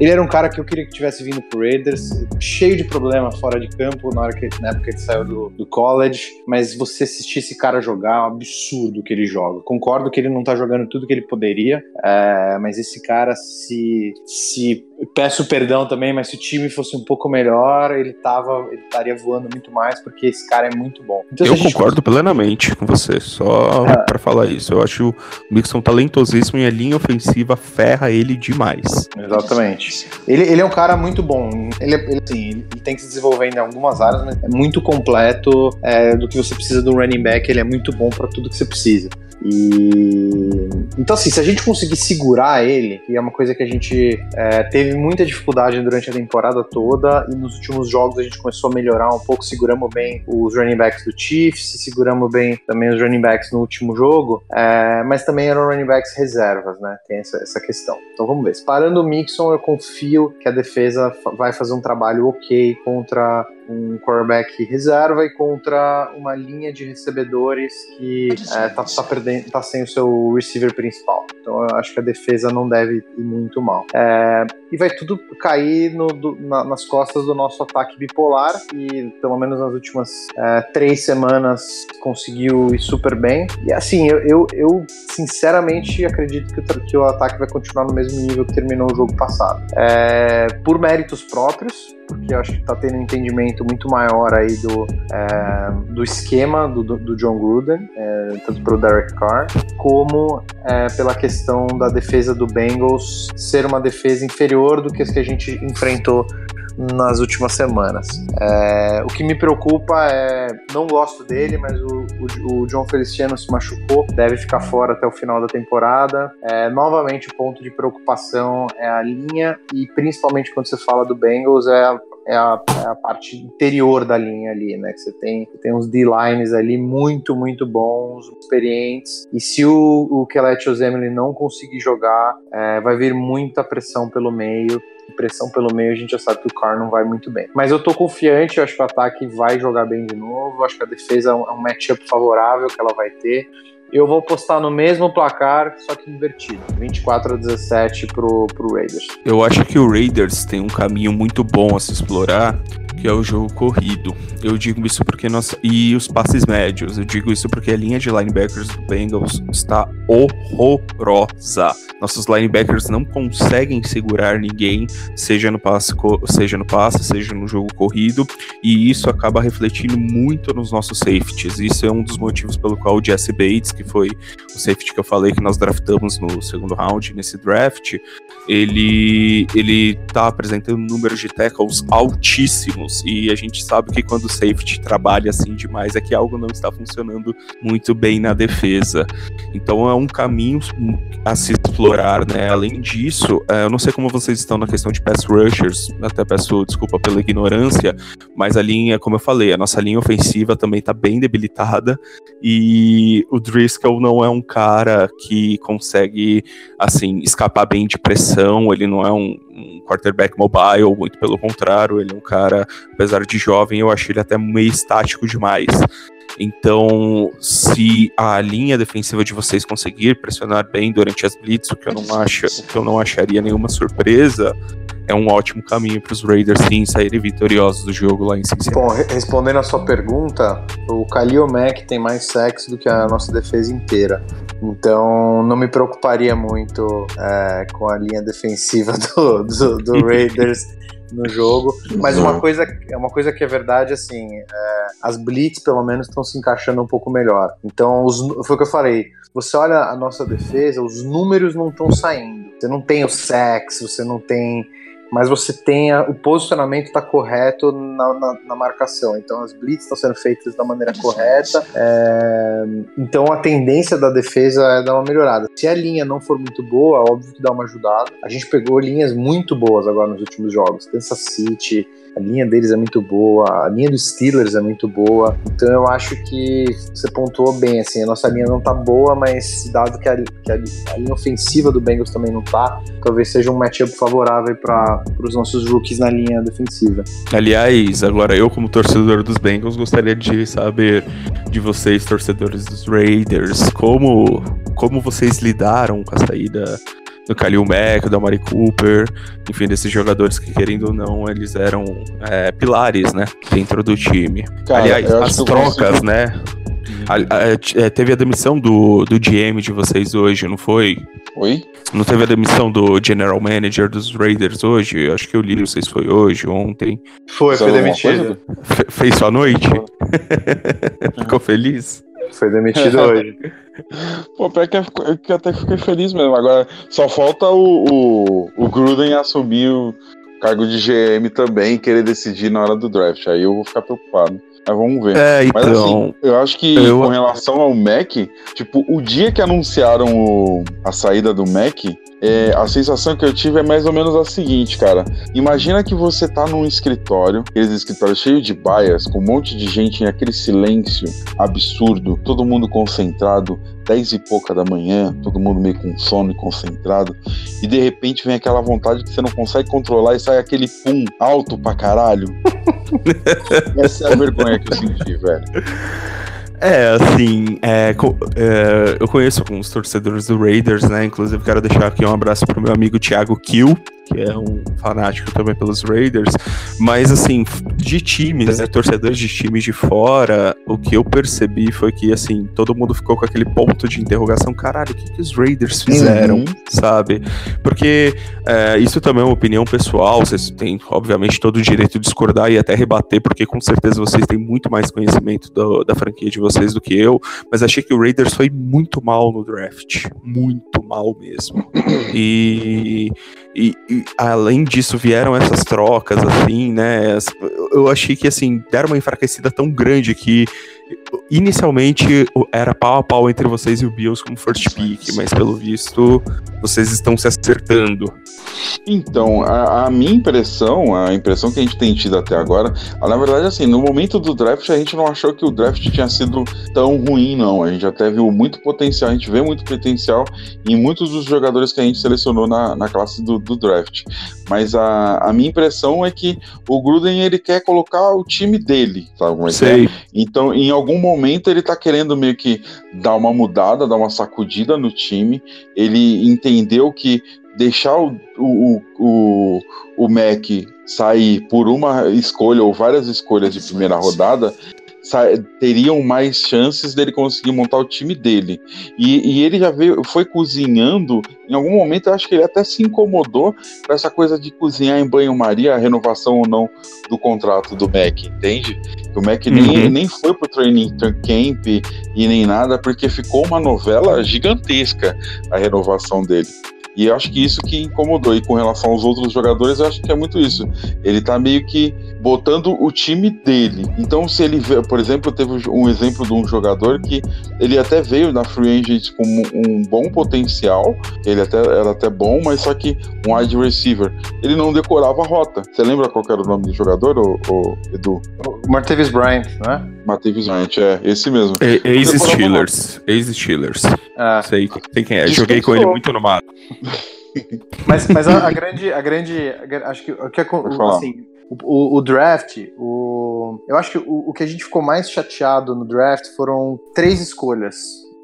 ele era um cara que eu queria que tivesse vindo pro Raiders, cheio de problema fora de campo na, hora que, na época que ele saiu do, do college, mas você assistir esse cara jogar é um absurdo que ele joga. Concordo que ele não tá jogando tudo que ele poderia, é, mas esse cara se, se peço perdão também, mas se o time fosse um pouco melhor, ele tava, ele estaria voando muito mais, porque esse cara é muito bom. Então, eu concordo plenamente com você, só é. para falar isso. Eu acho o Mixon talentosíssimo e a linha ofensiva ferra ele demais. Exatamente. Ele, ele é um cara muito bom. Ele, ele, assim, ele tem que se desenvolver em algumas áreas, mas é muito completo é, do que você precisa do running back. Ele é muito bom para tudo que você precisa. E então, assim, se a gente conseguir segurar ele, que é uma coisa que a gente é, teve muita dificuldade durante a temporada toda, e nos últimos jogos a gente começou a melhorar um pouco, seguramos bem os running backs do Chiefs, seguramos bem também os running backs no último jogo, é, mas também eram running backs reservas, né? Tem essa, essa questão. Então vamos ver. Parando o Mixon, eu confio que a defesa vai fazer um trabalho ok contra um quarterback reserva e contra uma linha de recebedores que é, tá, tá, perdendo, tá sem o seu receiver principal. Então eu acho que a defesa não deve ir muito mal. É, e vai tudo cair no, do, na, nas costas do nosso ataque bipolar, e pelo menos nas últimas é, três semanas conseguiu ir super bem. E assim, eu, eu, eu sinceramente acredito que o, que o, ataque vai continuar no mesmo nível que terminou o jogo passado. É, por méritos próprios, porque acho que tá tendo entendimento conhecimento muito maior aí do, é, do esquema do, do John Gruden, é, tanto para o Derek Carr, como é, pela questão da defesa do Bengals ser uma defesa inferior do que as que a gente enfrentou nas últimas semanas. É, o que me preocupa é, não gosto dele, mas o, o, o, John Feliciano se machucou, deve ficar fora até o final da temporada. É, novamente, o ponto de preocupação é a linha e principalmente quando você fala do Bengals é a, é a, é a, parte interior da linha ali, né? Que você tem, tem uns D-lines ali muito, muito bons, experientes. E se o, o Osemele não conseguir jogar, é, vai vir muita pressão pelo meio pressão pelo meio, a gente já sabe que o Carr não vai muito bem. Mas eu tô confiante, eu acho que o ataque vai jogar bem de novo, acho que a defesa é é um matchup favorável que ela vai ter. Eu vou postar no mesmo placar, só que invertido. 24 a 17 pro, pro Raiders. Eu acho que o Raiders tem um caminho muito bom a se explorar, que é o jogo corrido. Eu digo isso porque nós e os passes médios. Eu digo isso porque a linha de linebackers do Bengals está horrorosa. Nossos linebackers não conseguem segurar ninguém, seja no passe, seja no passe, seja no jogo corrido, e isso acaba refletindo muito nos nossos safeties. Isso é um dos motivos pelo qual o Jesse Bates, que foi o safety que eu falei que nós draftamos no segundo round nesse draft, ele ele tá apresentando números de tackles altíssimos e a gente sabe que quando o safety trabalha assim demais é que algo não está funcionando muito bem na defesa. Então é um caminho a se explorar, né? Além disso, é, eu não sei como vocês estão na questão de pass rushers, até peço desculpa pela ignorância, mas a linha, como eu falei, a nossa linha ofensiva também está bem debilitada e o Driscoll não é um cara que consegue assim escapar bem de pressão, ele não é um, um quarterback mobile, muito pelo contrário, ele é um cara, apesar de jovem, eu acho ele até meio estático demais. Então, se a linha defensiva de vocês conseguir pressionar bem durante as blitz, o que eu não acho, o que eu não acharia nenhuma surpresa, é um ótimo caminho para os Raiders sim saírem vitoriosos do jogo lá em Cincinnati. Bom, respondendo a sua pergunta, o Khalil Mack tem mais sexo do que a nossa defesa inteira. Então, não me preocuparia muito é, com a linha defensiva do, do, do Raiders no jogo. Mas uma coisa, uma coisa que é verdade, assim, é, as blitz pelo menos estão se encaixando um pouco melhor. Então, os, foi o que eu falei. Você olha a nossa defesa, os números não estão saindo. Você não tem o sexo, você não tem mas você tenha o posicionamento está correto na, na, na, marcação. Então as blitz estão sendo feitas da maneira correta. É, então a tendência da defesa é dar uma melhorada. Se a linha não for muito boa, óbvio que dá uma ajudada. A gente pegou linhas muito boas agora nos últimos jogos. Kansas City, a linha deles é muito boa, a linha dos Steelers é muito boa. Então eu acho que você pontuou bem, assim, a nossa linha não tá boa, mas dado que a, que a, a linha ofensiva do Bengals também não tá, talvez seja um matchup favorável para os nossos rookies na linha defensiva. Aliás, agora eu como torcedor dos Bengals gostaria de saber de vocês, torcedores dos Raiders, como como vocês lidaram com a saída do Khalil Mack, do Amari Cooper, enfim, desses jogadores que, querendo ou não, eles eram é, pilares, né, dentro do time. Cara, Aliás, as trocas, né, a, a, a, teve a demissão do, do GM de vocês hoje, não foi? Oi? Não teve a demissão do General Manager dos Raiders hoje? Acho que eu li, não sei se foi hoje, ontem. Foi, foi demitido. Fe, fez sua noite? Ficou feliz? Foi demitido hoje. Pô, pior que, eu, que até fiquei feliz mesmo. Agora só falta o, o, o Gruden assumir o cargo de GM também e querer decidir na hora do draft. Aí eu vou ficar preocupado. Mas vamos ver. É, então, Mas assim, eu acho que eu... com relação ao Mac, tipo, o dia que anunciaram o, a saída do Mac, é, a sensação que eu tive é mais ou menos a seguinte, cara. Imagina que você tá num escritório, aqueles escritórios cheios de baias, com um monte de gente em aquele silêncio absurdo, todo mundo concentrado, dez e pouca da manhã, todo mundo meio com sono e concentrado, e de repente vem aquela vontade que você não consegue controlar e sai aquele pum alto pra caralho. Essa é a vergonha que eu senti, velho. É, assim, é, é, eu conheço alguns torcedores do Raiders, né? Inclusive, quero deixar aqui um abraço pro meu amigo Thiago Kill, que é um fanático também pelos Raiders, mas assim, de times, né, torcedores de times de fora, o que eu percebi foi que assim, todo mundo ficou com aquele ponto de interrogação, caralho, o que, que os Raiders fizeram, uhum. sabe? Porque é, isso também é uma opinião pessoal, vocês têm, obviamente, todo o direito de discordar e até rebater, porque com certeza vocês têm muito mais conhecimento do, da franquia de vocês do que eu, mas achei que o Raiders foi muito mal no draft, muito mal mesmo. E, e, e além disso, vieram essas trocas, assim, né? Eu achei que, assim, deram uma enfraquecida tão grande que inicialmente era pau a pau entre vocês e o Bills como first pick, mas pelo visto vocês estão se acertando. Então, a, a, minha impressão, a impressão que a gente tem tido até agora, na verdade, assim, no momento do draft a gente não achou que o draft tinha sido tão ruim, não. A gente até viu muito potencial, a gente vê muito potencial em muitos dos jogadores que a gente selecionou na, na classe do, do draft. Mas a, a minha impressão é que o Gruden ele quer colocar o time dele, sabe como é que é? Então, em algum momento ele tá querendo meio que dar uma mudada, dar uma sacudida no time. Ele entendeu que deixar o, o, o, o Mac sair por uma escolha ou várias escolhas de primeira rodada teriam mais chances dele conseguir montar o time dele. E, e, ele já veio, foi cozinhando. Em algum momento, eu acho que ele até se incomodou com essa coisa de cozinhar em banho-maria, a renovação ou não do contrato do Mac, entende? O Mac uhum. nem, nem foi pro training camp e nem nada, porque ficou uma novela gigantesca a renovação dele. E eu acho que isso que incomodou. E com relação aos outros jogadores, eu acho que é muito isso. Ele tá meio que botando o time dele. Então, se ele por exemplo, teve um exemplo de um jogador que ele até veio na Free Agent com um bom potencial, ele até era até bom, mas só que um wide receiver, ele não decorava a rota. Você lembra qual era o nome do jogador, o, o Edu? Martavis Bryant, né? Martavis Bryant, é, esse mesmo. Ex-Steelers. Ex-Steelers. Ah. Sei, sei quem é. Joguei com ele muito no mato. mas, mas a, a, grande, a grande, acho que o que é, assim, o, o, draft, o, eu acho que o, o que a gente ficou mais chateado no draft foram três escolhas,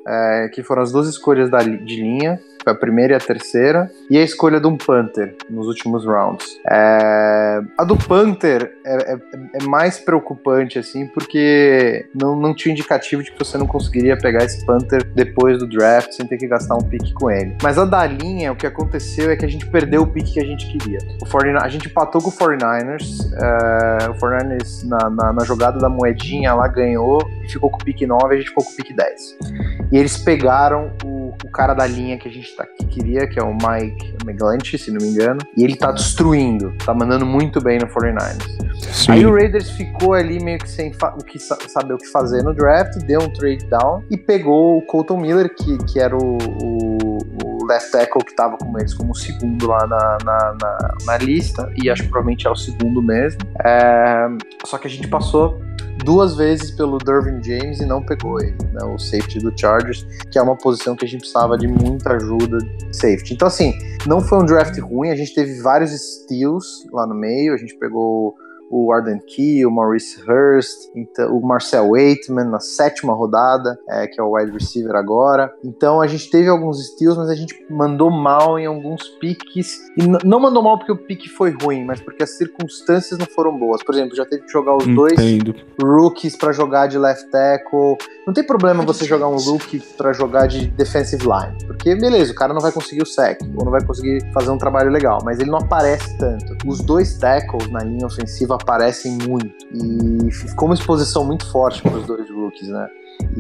é, que foram as duas escolhas da, de linha a primeira e a terceira, e a escolha de um Panther nos últimos rounds. É... A do Panther é, é, é, mais preocupante, assim, porque não, não tinha indicativo de que você não conseguiria pegar esse Panther depois do draft sem ter que gastar um pique com ele. Mas a da linha, o que aconteceu é que a gente perdeu o pique que a gente queria. O 49, a gente empatou com o 49ers, é, o 49ers na, na, na, jogada da moedinha lá ganhou e ficou com o pique 9 a gente ficou com o pique 10. E eles pegaram o, o cara da linha que a gente tá, que queria, que é o Mike McGlinchey, se não me engano, e ele tá destruindo, tá mandando muito bem no 49ers. Sim. Aí o Raiders ficou ali meio que sem o que saber o que fazer no draft, deu um trade down e pegou o Colton Miller, que, que era o, o, o left tackle que tava com eles como segundo lá na, na, na, na lista, e acho que provavelmente é o segundo mesmo. É, só que a gente passou duas vezes pelo Dervin James e não pegou ele, né, o safety do Chargers, que é uma posição que a gente precisava de muita ajuda de safety. Então, assim, não foi um draft ruim, a gente teve vários steals lá no meio, a gente pegou o Arden Key, o Maurice Hurst, então, o Marcel Waitman na sétima rodada, é, que é o wide receiver agora. Então a gente teve alguns steals, mas a gente mandou mal em alguns piques. E não mandou mal porque o pique foi ruim, mas porque as circunstâncias não foram boas. Por exemplo, já teve que jogar os Entendo. dois rookies para jogar de left tackle. Não tem problema você jogar um rookie para jogar de defensive line, porque beleza, o cara não vai conseguir o sack ou não vai conseguir fazer um trabalho legal, mas ele não aparece tanto. Os dois tackles na linha ofensiva aparecem muito. E ficou uma exposição muito forte para os dois rookies, né?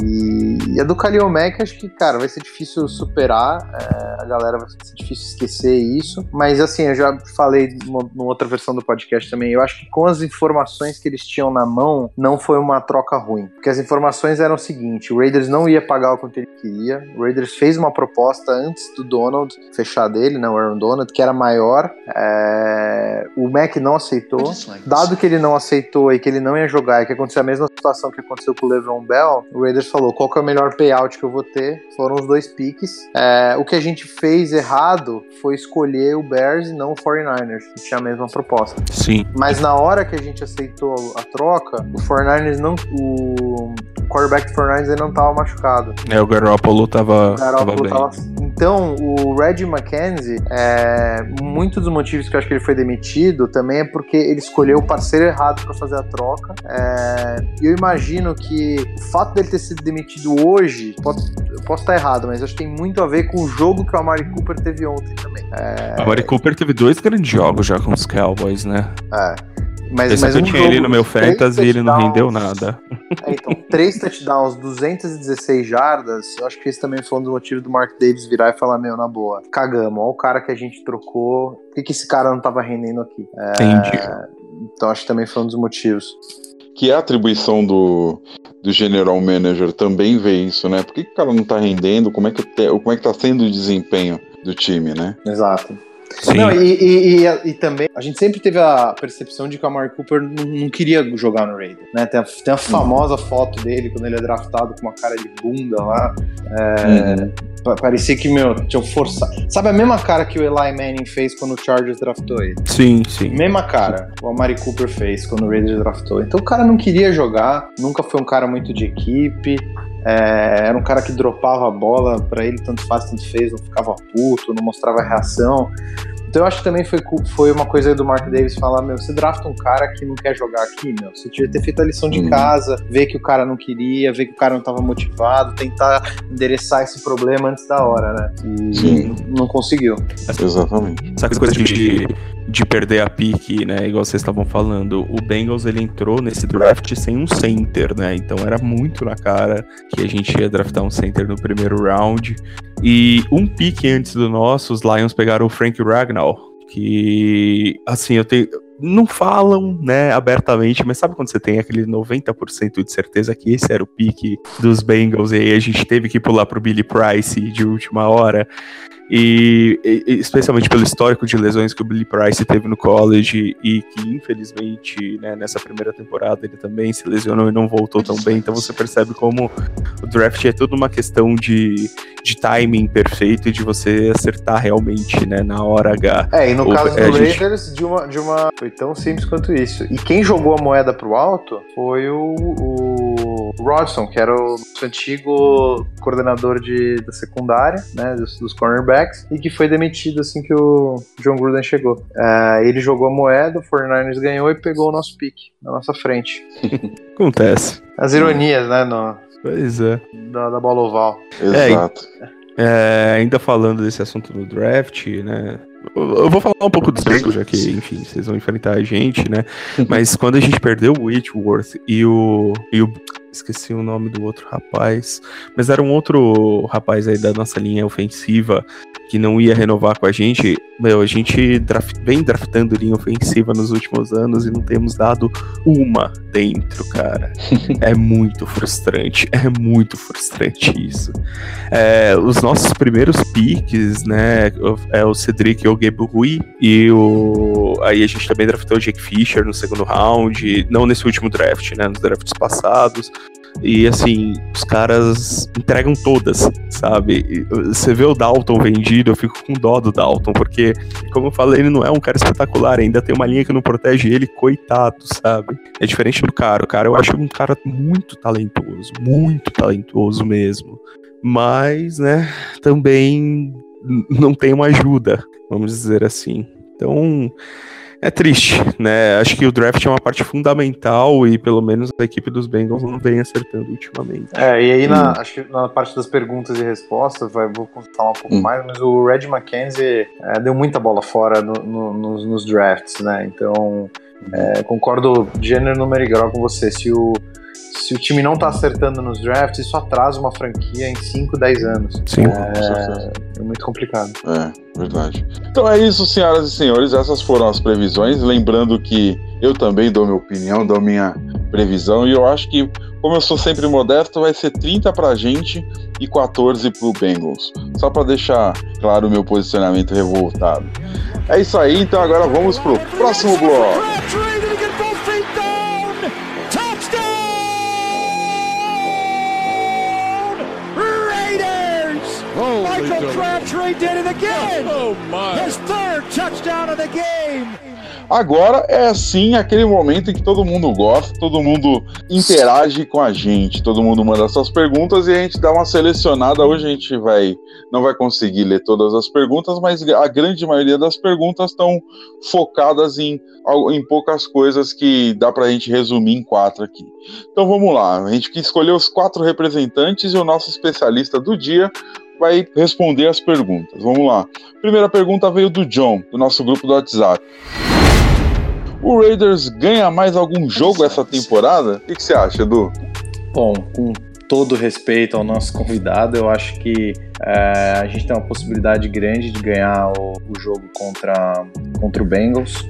E, e a do Kalil Mack, acho que, cara, vai ser difícil superar, é, a galera vai ser difícil esquecer isso, mas assim, eu já falei numa, outra versão do podcast também, eu acho que com as informações que eles tinham na mão, não foi uma troca ruim, porque as informações eram o seguinte, o Raiders não ia pagar o quanto ele queria, o Raiders fez uma proposta antes do Donald fechar dele, né, o Aaron Donald, que era maior, é, o Mack não aceitou, dado que ele não aceitou e que ele não ia jogar e que aconteceu a mesma situação que aconteceu com o LeBron Bell, o Raiders falou qual que é o melhor payout que eu vou ter. Foram os dois piques. É, o que a gente fez errado foi escolher o Bears e não o 49ers, que tinha a mesma proposta. Sim. Mas na hora que a gente aceitou a troca, o 49ers não. O quarterback do 49ers não tava machucado. É, o Garoppolo tava. O Garoppolo tava, tava Então, o Reggie McKenzie, é, muitos dos motivos que eu acho que ele foi demitido também é porque ele escolheu o parceiro errado para fazer a troca. É, e eu imagino que o fato dele ter sido demitido hoje, pode, eu posso estar errado, mas acho que tem muito a ver com o jogo que o Amari Cooper teve ontem também. É... O Amari Cooper teve dois grandes jogos já com os Cowboys, né? É. Mas, Esse mas eu um tinha ele no meu fantasy e ele não rendeu nada. É, então, três touchdowns, 216 jardas. Eu acho que esse também foi um dos motivos do Mark Davis virar e falar: Meu, na boa, cagamos. Olha o cara que a gente trocou. Por que, que esse cara não tava rendendo aqui? É, Entendi. Então, acho que também foi um dos motivos. Que é a atribuição do, do general manager também ver isso, né? Por que, que o cara não tá rendendo? Como é que, te- como é que tá sendo o desempenho do time, né? Exato. Sim. Não, e, e, e- e também, a gente sempre teve a percepção de que o Amari Cooper não, não queria jogar no Raiders, né? Tem a, tem a famosa foto dele quando ele é draftado com uma cara de bunda lá. É, pa- Parecia que, meu, tinham forçado. Sabe a mesma cara que o Eli Manning fez quando o Chargers draftou ele? Sim, sim. Mesma cara o Amari Cooper fez quando o Raiders draftou. Então o cara não queria jogar, nunca foi um cara muito de equipe. É, era um cara que dropava a bola, pra ele tanto faz, tanto fez, não ficava puto, não mostrava reação. Então eu acho que também foi, foi uma coisa aí do Mark Davis falar, meu, você drafta um cara que não quer jogar aqui, meu. Você devia ter feito a lição de Uhum. casa, ver que o cara não queria, ver que o cara não estava motivado, tentar endereçar esse problema antes da hora, né? E Sim. não conseguiu. Exatamente. Essa coisa de, de perder a pique, né? Igual vocês estavam falando, o Bengals ele entrou nesse draft sem um center, né? Então era muito na cara que a gente ia draftar um center no primeiro round. E um pique antes do nosso, os Lions pegaram o Frank Ragnall, que assim, eu tenho. Não falam, né, abertamente, mas sabe quando você tem aquele 90% de certeza que esse era o pique dos Bengals e aí a gente teve que pular pro Billy Price de última hora? E, e- especialmente pelo histórico de lesões que o Billy Price teve no college e que infelizmente né, nessa primeira temporada ele também se lesionou e não voltou tão bem. Então você percebe como o draft é tudo uma questão de, de timing perfeito e de você acertar realmente né, na hora H. É, e no O- caso do é, a gente- Raiders, de, uma, de uma. Foi tão simples quanto isso. E quem jogou a moeda pro alto foi o, o Rodson, que era o nosso antigo coordenador de, da secundária, né? Dos, dos cornerbacks, e que foi demitido assim que o John Gruden chegou. É, ele jogou a moeda, o 49ers ganhou e pegou o nosso pique na nossa frente. Acontece. As ironias, né? No, Pois é. da, da bola oval. Exato. É, ainda falando desse assunto do draft, né? Eu vou falar um pouco dos Bengals, já que, enfim, vocês vão enfrentar a gente, né? Mas quando a gente perdeu o Whitworth e o, e o. Esqueci o nome do outro rapaz. Mas era um outro rapaz aí da nossa linha ofensiva que não ia renovar com a gente. Meu, a gente draft, vem draftando linha ofensiva nos últimos anos e não temos dado uma dentro, cara. É muito frustrante. É muito frustrante isso. É, os nossos primeiros piques, né, é o Cedric Ogebrui e o aí a gente também draftou o Jake Fisher no segundo round, não nesse último draft, né, nos drafts passados. E assim, os caras entregam todas, sabe? Você vê o Dalton vendido, eu fico com dó do Dalton, porque, como eu falei, ele não é um cara espetacular, ainda tem uma linha que não protege ele, coitado, sabe? É diferente do cara. O cara eu acho um cara muito talentoso, muito talentoso mesmo mas, né, também não tem uma ajuda, vamos dizer assim. Então, é triste, né? Acho que o draft é uma parte fundamental e pelo menos a equipe dos Bengals não vem acertando ultimamente. É, e aí na, acho que na parte das perguntas e respostas, vai, vou falar um pouco Hum. mais, mas o Red McKenzie é, deu muita bola fora no- no- nos, nos drafts, né? Então, é, concordo gênero, número e grau com você. Se o, se o time não tá acertando nos drafts, isso atrasa uma franquia em 5, 10 anos. Sim. Com certeza. É muito complicado. É, verdade. Então é isso, senhoras e senhores. Essas foram as previsões. Lembrando que eu também dou minha opinião, dou minha previsão. E eu acho que, como eu sou sempre modesto, vai ser 30 pra gente e 14 pro Bengals. Só pra deixar claro o meu posicionamento revoltado. É isso aí, então agora vamos pro próximo bloco. Agora é sim aquele momento em que todo mundo gosta, todo mundo interage com a gente, todo mundo manda suas perguntas e a gente dá uma selecionada. Hoje a gente vai não vai conseguir ler todas as perguntas, mas a grande maioria das perguntas estão focadas em, em poucas coisas que dá para a gente resumir em quatro aqui. Então vamos lá, a gente escolheu os quatro representantes e o nosso especialista do dia vai responder as perguntas. Vamos lá. Primeira pergunta veio do John, do nosso grupo do WhatsApp. O Raiders ganha mais algum jogo essa temporada? O que, você acha, Edu? Bom, com todo respeito ao nosso convidado, eu acho que é, a gente tem uma possibilidade grande de ganhar o, o jogo contra, contra o Bengals.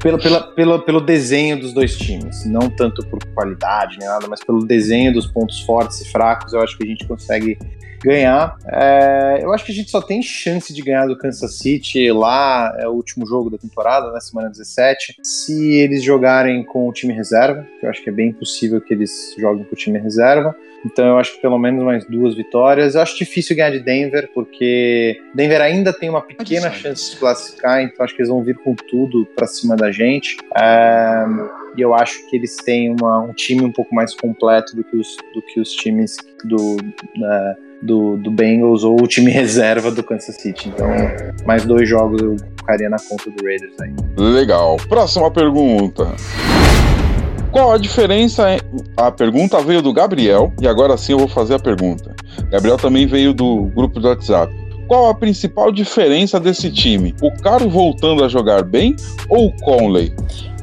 Pelo, pela, pelo desenho dos dois times, não tanto por qualidade nem nada, mas pelo desenho dos pontos fortes e fracos, eu acho que a gente consegue ganhar. É, eu acho que a gente só tem chance de ganhar do Kansas City lá, é o último jogo da temporada, na né, semana 17, se eles jogarem com o time reserva, que eu acho que é bem possível que eles joguem com o time reserva. Então eu acho que pelo menos mais duas vitórias. Eu acho difícil ganhar de Denver, porque Denver ainda tem uma pequena chance de classificar, então acho que eles vão vir com tudo para cima da gente. É, e eu acho que eles têm uma, um time um pouco mais completo do que os, do que os times do. Uh, do, do Bengals ou o time reserva do Kansas City. Então, mais dois jogos eu ficaria na conta do Raiders aí. Legal. Próxima pergunta. Qual a diferença? A pergunta veio do Gabriel e agora sim eu vou fazer a pergunta. Gabriel também veio do grupo do WhatsApp. Qual a principal diferença desse time? O Caro voltando a jogar bem ou o Conley?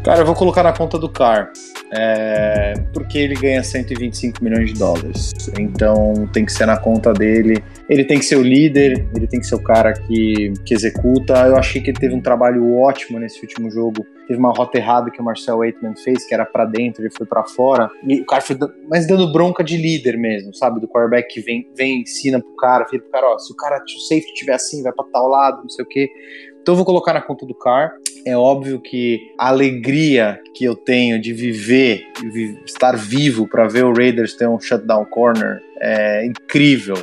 Cara, eu vou colocar na conta do Car. É, porque ele ganha 125 milhões de dólares. Então tem que ser na conta dele. Ele tem que ser o líder, ele tem que ser o cara que, que executa. Eu achei que ele teve um trabalho ótimo nesse último jogo. Teve uma rota errada que o Marcel Waitman fez, que era para dentro, ele foi para fora. E o cara foi mas dando bronca de líder mesmo, sabe? Do quarterback que vem, vem ensina pro cara, fala pro cara, ó, se o cara, se o safety tiver assim, vai para tal lado, não sei o quê. Então eu vou colocar na conta do Car. É óbvio que a alegria que eu tenho de viver, de estar vivo para ver o Raiders ter um shutdown corner é incrível.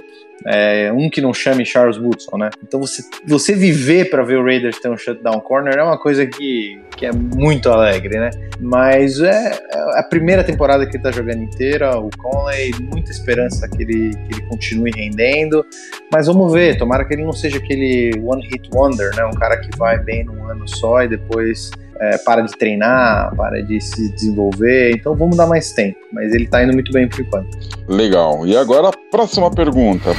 É, um que não chame Charles Woodson, né? Então você, você viver para ver o Raiders ter um shutdown corner é uma coisa que, que é muito alegre, né? Mas é, é a primeira temporada que ele tá jogando inteira, o Conley, muita esperança que ele, que ele continue rendendo, mas vamos ver, tomara que ele não seja aquele one hit wonder, né? Um cara que vai bem num ano só e depois é, para de treinar, para de se desenvolver. Então vamos dar mais tempo. Mas ele está indo muito bem por enquanto. Legal. E agora a próxima pergunta.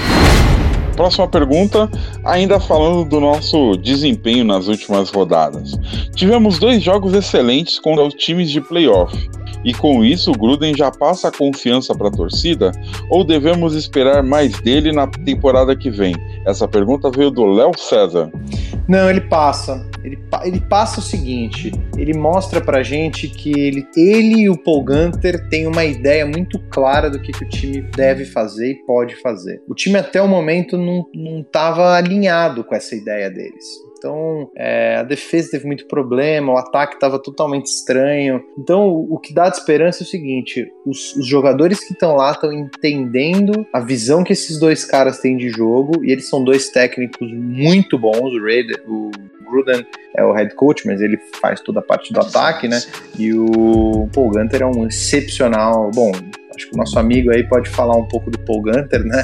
Próxima pergunta, ainda falando do nosso desempenho nas últimas rodadas. Tivemos dois jogos excelentes contra os times de playoff. E com isso, Gruden já passa a confiança para a torcida? Ou devemos esperar mais dele na temporada que vem? Essa pergunta veio do Léo César. Não, ele passa. Ele, ele passa o seguinte: ele mostra pra gente que ele, ele e o Paul Gunter têm uma ideia muito clara do que, que o time deve fazer e pode fazer. O time até o momento não estava alinhado com essa ideia deles. Então, é, a defesa teve muito problema, o ataque estava totalmente estranho. Então, o que dá de esperança é o seguinte: os, os jogadores que estão lá estão entendendo a visão que esses dois caras têm de jogo, e eles são dois técnicos muito bons. O, Raider, o Gruden é o head coach, mas ele faz toda a parte do ataque, né? E o Paul Gunter é um excepcional. Bom, acho que o nosso amigo aí pode falar um pouco do Paul Gunter, né?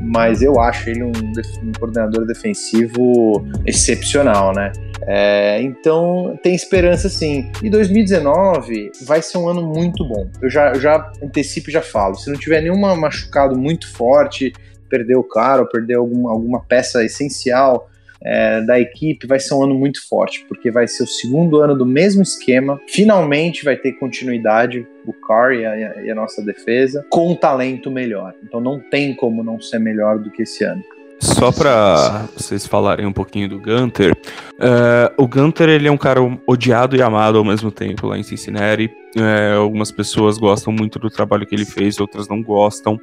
Mas eu acho ele um, um coordenador defensivo excepcional, né? É, então tem esperança sim. E 2019 vai ser um ano muito bom. Eu já, eu já antecipo e já falo. Se não tiver nenhum machucado muito forte, perder o cara ou perder alguma, alguma peça essencial é, da equipe vai ser um ano muito forte, porque vai ser o segundo ano do mesmo esquema. Finalmente vai ter continuidade o Carr e a, e a nossa defesa com um talento melhor. Então não tem como não ser melhor do que esse ano. Só para vocês falarem um pouquinho do Gunter, uh, o Gunter ele é um cara odiado e amado ao mesmo tempo lá em Cincinnati É, algumas pessoas gostam muito do trabalho que ele fez, outras não gostam.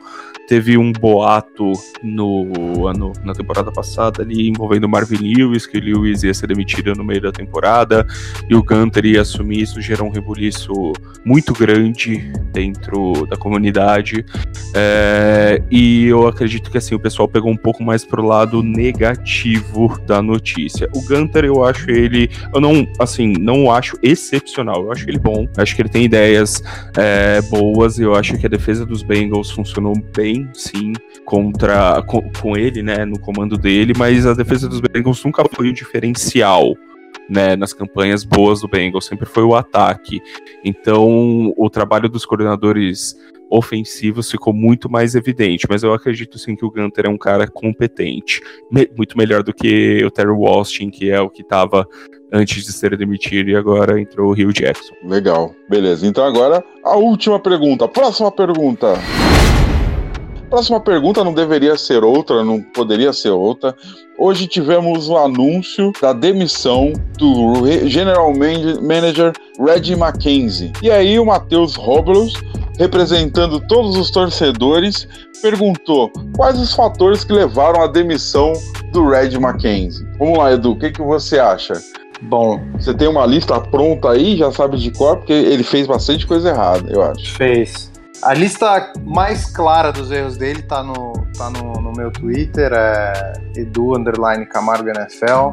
Teve um boato no ano, na temporada passada ali envolvendo Marvin Lewis, que o Lewis ia ser demitido no meio da temporada e o Gunter ia assumir. Isso gerou um rebuliço muito grande dentro da comunidade. É, e eu acredito que assim o pessoal pegou um pouco mais pro lado negativo da notícia. O Gunter, eu acho ele, eu não, assim, não acho excepcional. Eu acho ele bom. Acho que ele tem ideias é, boas. Eu acho que a defesa dos Bengals funcionou bem, sim, contra com, com ele, né, no comando dele. Mas a defesa dos Bengals nunca foi o diferencial. Né, nas campanhas boas do Bengals, sempre foi o ataque. Então, o trabalho dos coordenadores ofensivos ficou muito mais evidente, mas eu acredito sim que o Gunter é um cara competente, me muito melhor do que o Terry Washington, que é o que estava antes de ser demitido e agora entrou o Rio Jackson. Legal, beleza. Então agora a última pergunta, próxima pergunta. Próxima pergunta não deveria ser outra, não poderia ser outra. Hoje tivemos o anúncio da demissão do General Manager Reggie McKenzie. E aí o Matheus Robles, representando todos os torcedores, perguntou quais os fatores que levaram à demissão do Reggie McKenzie. Vamos lá, Edu, o que, que você acha? Bom. Você tem uma lista pronta aí, já sabe de cor, porque ele fez bastante coisa errada, eu acho. Fez. A lista mais clara dos erros dele tá no, tá no, no meu Twitter, é Edu Camargo NFL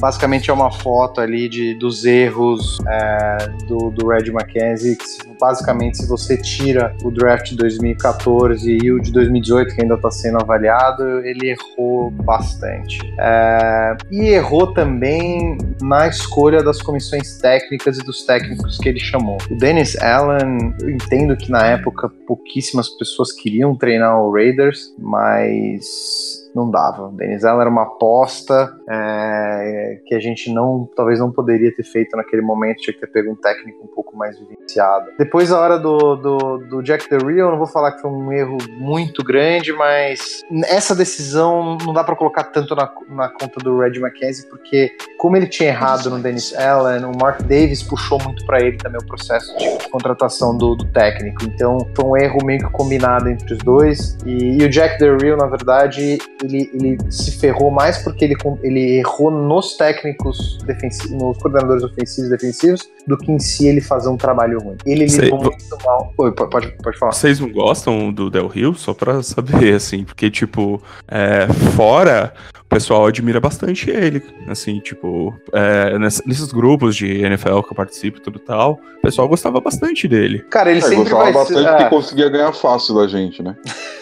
basicamente é uma foto ali de, dos erros é, do, do Red McKenzie, que basicamente se você tira o draft de 2014 e o de 2018, que ainda está sendo avaliado, ele errou bastante. É, e errou também na escolha das comissões técnicas e dos técnicos que ele chamou. O Dennis Allen, eu entendo que na época pouquíssimas pessoas queriam treinar o Raiders, mas não dava. O Allen era uma aposta é, que a gente não, talvez não poderia ter feito naquele momento, tinha que ter pego um técnico um pouco mais vivenciado. Depois a hora do, do, do Jack the Real, não vou falar que foi um erro muito grande, mas essa decisão não dá para colocar tanto na, na conta do Red McKenzie, porque como ele tinha errado no Dennis Allen, o Mark Davis puxou muito para ele também o processo de contratação do, do, técnico. Então foi um erro meio que combinado entre os dois. E, e o Jack the Real, na verdade, ele, ele se ferrou mais porque ele, ele errou nos técnicos defensivos, nos coordenadores ofensivos e defensivos, do que em si ele fazer um trabalho ruim. Ele Sei, lidou muito mal. Oi, pode, pode falar. Vocês não gostam do Del Rio? Só pra saber, assim, porque, tipo, é, fora o pessoal admira bastante ele, assim, tipo, é, nesses grupos de NFL que eu participo e tudo tal, o pessoal gostava bastante dele. Cara, ele é, sempre gostava vai bastante é. conseguia ganhar fácil da gente, né?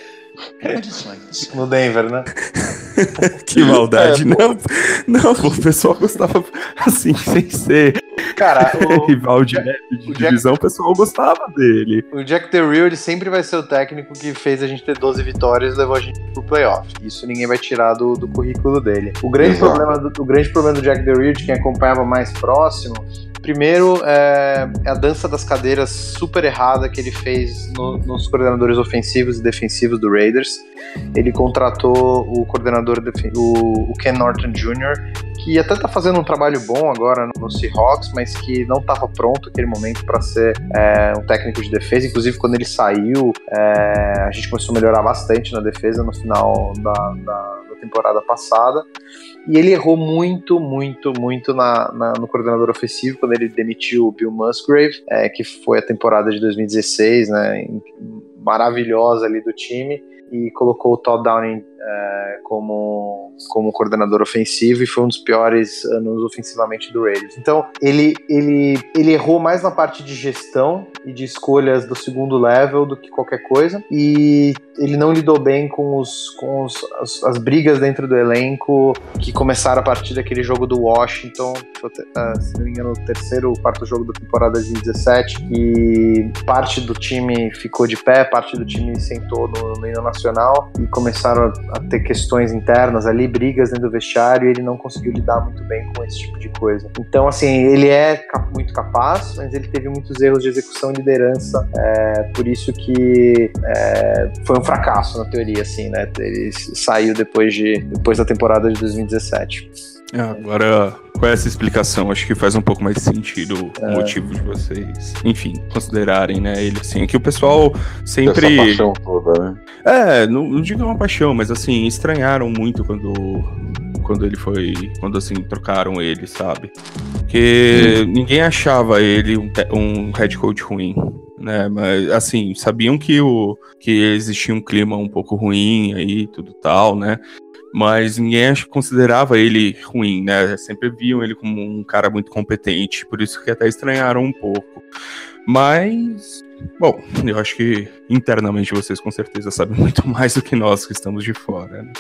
no Denver, né? que maldade. É, não, não, o pessoal gostava assim, sem ser. Cara, o, rival de, de divisão, Jack, o pessoal gostava dele. O Jack Del Rio, ele sempre vai ser o técnico que fez a gente ter 12 vitórias e levou a gente pro playoff. Isso ninguém vai tirar do, do currículo dele. O grande, problema do, o grande problema do Jack Del Rio, de quem acompanhava mais próximo, Primeiro é, é a dança das cadeiras super errada que ele fez no, nos coordenadores ofensivos e defensivos do Raiders. Ele contratou o coordenador, o, o Ken Norton Jr., que até tá fazendo um trabalho bom agora no Seahawks, mas que não estava pronto naquele momento para ser é, um técnico de defesa. Inclusive, quando ele saiu, é, a gente começou a melhorar bastante na defesa no final da, da, da temporada passada. E ele errou muito, muito, muito na, na, no coordenador ofensivo quando ele demitiu o Bill Musgrave, é, que foi a temporada de 2016, né, maravilhosa ali do time, e colocou o Todd Downing é, como, como coordenador ofensivo e foi um dos piores anos ofensivamente do Raiders. Então, ele, ele, ele errou mais na parte de gestão e de escolhas do segundo level do que qualquer coisa, e ele não lidou bem com, os, com os, as, as brigas dentro do elenco que começaram a partir daquele jogo do Washington, é, se não me engano, o terceiro ou quarto jogo da temporada de 2017, e parte do time ficou de pé, parte do time sentou no, no hino nacional e começaram a ter questões internas ali, brigas dentro do vestiário, e ele não conseguiu lidar muito bem com esse tipo de coisa. Então, assim, ele é muito capaz, mas ele teve muitos erros de execução e liderança, é, por isso que é, foi um fracasso na teoria, assim, né? Ele saiu depois, de, depois da temporada de 2017. É, agora, com essa explicação, acho que faz um pouco mais sentido o É. motivo de vocês, enfim, considerarem, né, ele assim. É que o pessoal sempre. Essa paixão toda, né? É, não, não digo uma paixão, mas assim, estranharam muito quando. Quando ele foi. Quando assim, trocaram ele, sabe? Porque ninguém achava ele um, um head coach ruim. Né, mas assim, sabiam que, o, que existia um clima um pouco ruim aí, tudo tal, né? Mas ninguém ach- considerava ele ruim, né? Sempre viam ele como um cara muito competente, por isso que até estranharam um pouco. Mas, bom, eu acho que internamente vocês com certeza sabem muito mais do que nós que estamos de fora. Né?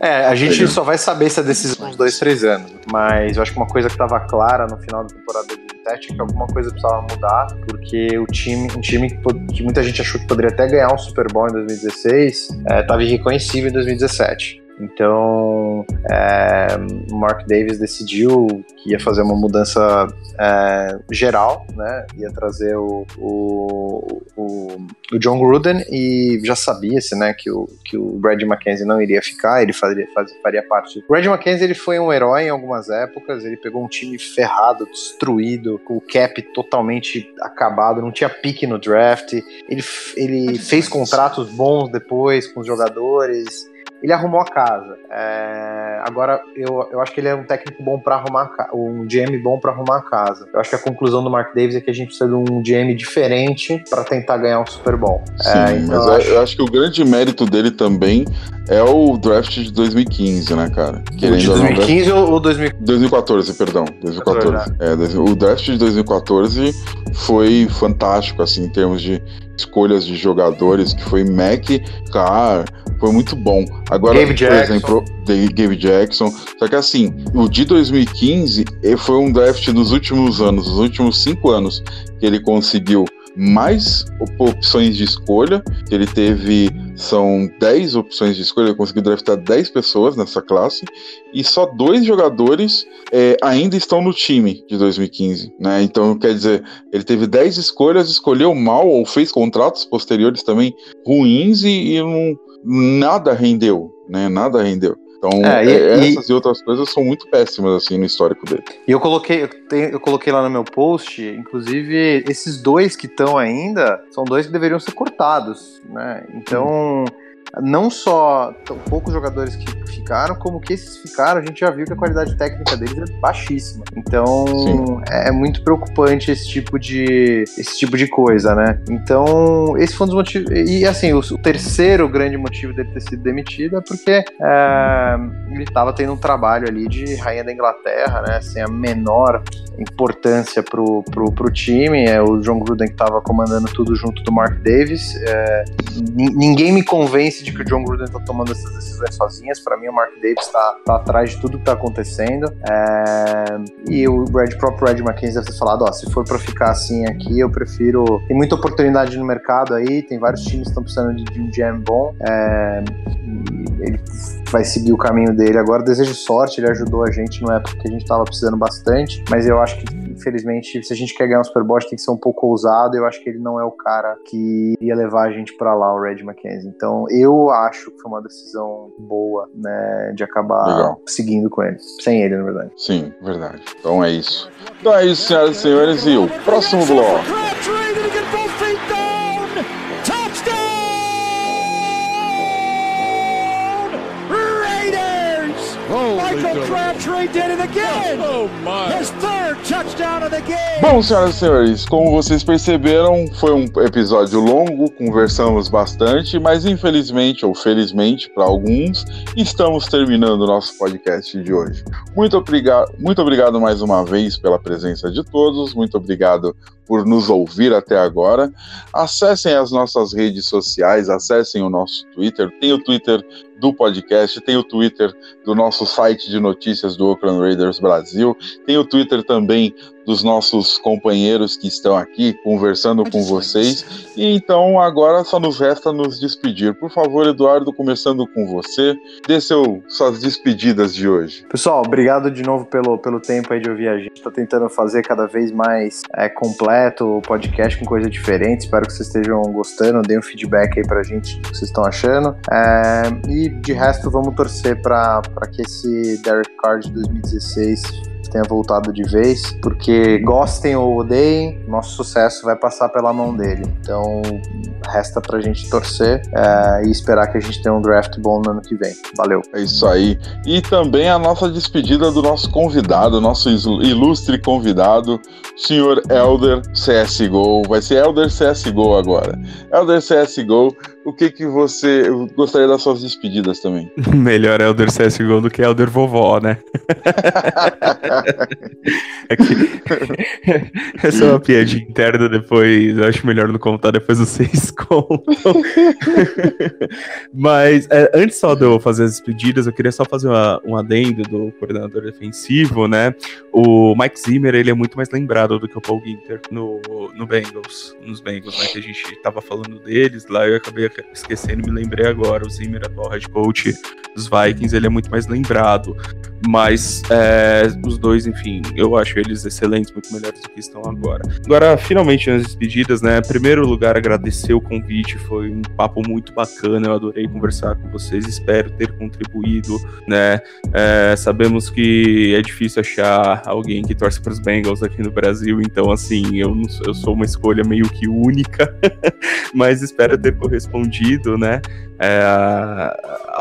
É, a gente só vai saber essa decisão uns dois, três anos. Mas eu acho que uma coisa que estava clara no final da temporada de 2007 é que alguma coisa precisava mudar, porque o time, um time que, muita gente achou que poderia até ganhar um Super Bowl em 2016, estava irreconhecível em 2017. Então, é, o Mark Davis decidiu que ia fazer uma mudança é, geral, né? Ia trazer o, o, o, o John Gruden e já sabia-se, né, que o, que o Brad McKenzie não iria ficar, ele faria, faz- faria parte. O Brad McKenzie ele foi um herói em algumas épocas, ele pegou um time ferrado, destruído, com o cap totalmente acabado, não tinha pique no draft, ele, ele fez contratos bons depois com os jogadores, ele arrumou a casa. É, agora, eu, eu acho que ele é um técnico bom para arrumar, um GM bom para arrumar a casa. Eu acho que a conclusão do Mark Davis é que a gente precisa de um GM diferente para tentar ganhar um Super Bowl. Sim, É, então mas eu eu acho- eu acho que o grande mérito dele também é o draft de 2015, né, cara? De Querendo não, draft- 2015 ou ou 2000? 2014, perdão. 2014. É, dois- o draft de 2014 foi fantástico, assim, em termos de escolhas de jogadores, que foi Mac, Carr, foi muito bom. Agora, Gabe por Jackson. exemplo, Gabe Jackson. Só que assim, o de 2015 eh, foi um draft dos últimos anos, dos últimos cinco anos, que ele conseguiu mais op- opções de escolha. que Ele teve. São 10 opções de escolha, ele conseguiu draftar 10 pessoas nessa classe. E só dois jogadores é, ainda estão no time de 2015, né? Então, quer dizer, ele teve 10 escolhas, escolheu mal ou fez contratos posteriores também ruins e, e não, nada rendeu, né? Nada rendeu. Então, É, e- é, e- essas e outras coisas são muito péssimas, assim, no histórico dele. E eu coloquei, eu, tenho- eu coloquei lá no meu post, inclusive, esses dois que estão ainda são dois que deveriam ser cortados, né? Então, não só tão poucos jogadores que ficaram, como que esses ficaram, a gente já viu que a qualidade técnica deles é baixíssima. Então, Sim. é muito preocupante esse tipo de esse tipo de coisa, né? Então, esse foi um dos motivos. E assim, o, o terceiro grande motivo dele ter sido demitido é porque é, ele estava tendo um trabalho ali de rainha da Inglaterra, né? Sem a menor importância pro, pro, pro time. É o John Gruden que estava comandando tudo junto do Mark Davis. É, nin- ninguém me convence de que o John Gruden tá tomando essas decisões sozinhas. Para mim, o Mark Davis tá, tá atrás de tudo que tá acontecendo. É, e o Brad, próprio Brad McKenzie deve ter falado: ó, se for para ficar assim aqui, eu prefiro. Tem muita oportunidade no mercado aí, tem vários times que estão precisando de, de um GM bom. É, ele vai seguir o caminho dele agora. Desejo sorte, ele ajudou a gente numa época que a gente tava precisando bastante, mas eu acho que, infelizmente, se a gente quer ganhar um Super Bowl, tem que ser um pouco ousado. Eu acho que ele não é o cara que ia levar a gente pra lá, o Red McKenzie. Então, eu acho que foi uma decisão boa, né, de acabar Legal. seguindo com ele. Sem ele, na verdade. Sim, verdade. Então é isso. Então é isso, senhoras e senhores, e o próximo bloco. Crabtree did it again. Oh my! His third touchdown of the game. Bom, senhoras e senhores, como vocês perceberam, foi um episódio longo, conversamos bastante, mas infelizmente, ou felizmente para alguns, estamos terminando o nosso podcast de hoje. Muito obrigado, muito obrigado mais uma vez pela presença de todos, muito obrigado por nos ouvir até agora. Acessem as nossas redes sociais, acessem o nosso Twitter, tem o Twitter do podcast, tem o Twitter do nosso site de notícias do Oakland Raiders Brasil, tem o Twitter também dos nossos companheiros que estão aqui conversando com vocês. E então agora só nos resta nos despedir. Por favor, Eduardo, começando com você, dê seu, suas despedidas de hoje. Pessoal, obrigado de novo pelo, pelo tempo aí de ouvir a gente. Estou tentando fazer cada vez mais é, completo o podcast com coisa diferente. Espero que vocês estejam gostando. Deem um feedback aí pra gente do que vocês estão achando. É, e de resto, vamos torcer para que esse Derek Carr de 2016 tenha voltado de vez, porque gostem ou odeiem, nosso sucesso vai passar pela mão dele. Então, resta pra gente torcer é, e esperar que a gente tenha um draft bom no ano que vem. Valeu. É isso aí. E também a nossa despedida do nosso convidado, nosso ilustre convidado, senhor Elder CSGO. Vai ser Elder CSGO agora. Elder CSGO, o que que você eu gostaria das suas despedidas também? Melhor Elder CSGO do que Elder Vovó, né? é que... Essa é uma piadinha interna depois, eu acho melhor não contar, depois vocês contam. Mas é, antes só de eu fazer as despedidas, eu queria só fazer uma, um adendo do coordenador defensivo, né? O Mike Zimmer, ele é muito mais lembrado do que o Paul Ginter no, no Bengals, nos Bengals, né? Que a gente tava falando deles, lá eu acabei esquecendo e me lembrei agora. O Zimmer, atual head coach dos Vikings, ele é muito mais lembrado. Mas é, os dois, enfim, eu acho eles excelentes, muito melhores do que estão agora. Agora, finalmente, nas despedidas, né? Em primeiro lugar, agradecer o convite, foi um papo muito bacana, eu adorei conversar com vocês, espero ter contribuído, né? É, sabemos que é difícil achar alguém que torce para os Bengals aqui no Brasil, então, assim, eu, não, eu sou uma escolha meio que única, mas espero ter correspondido, né? É,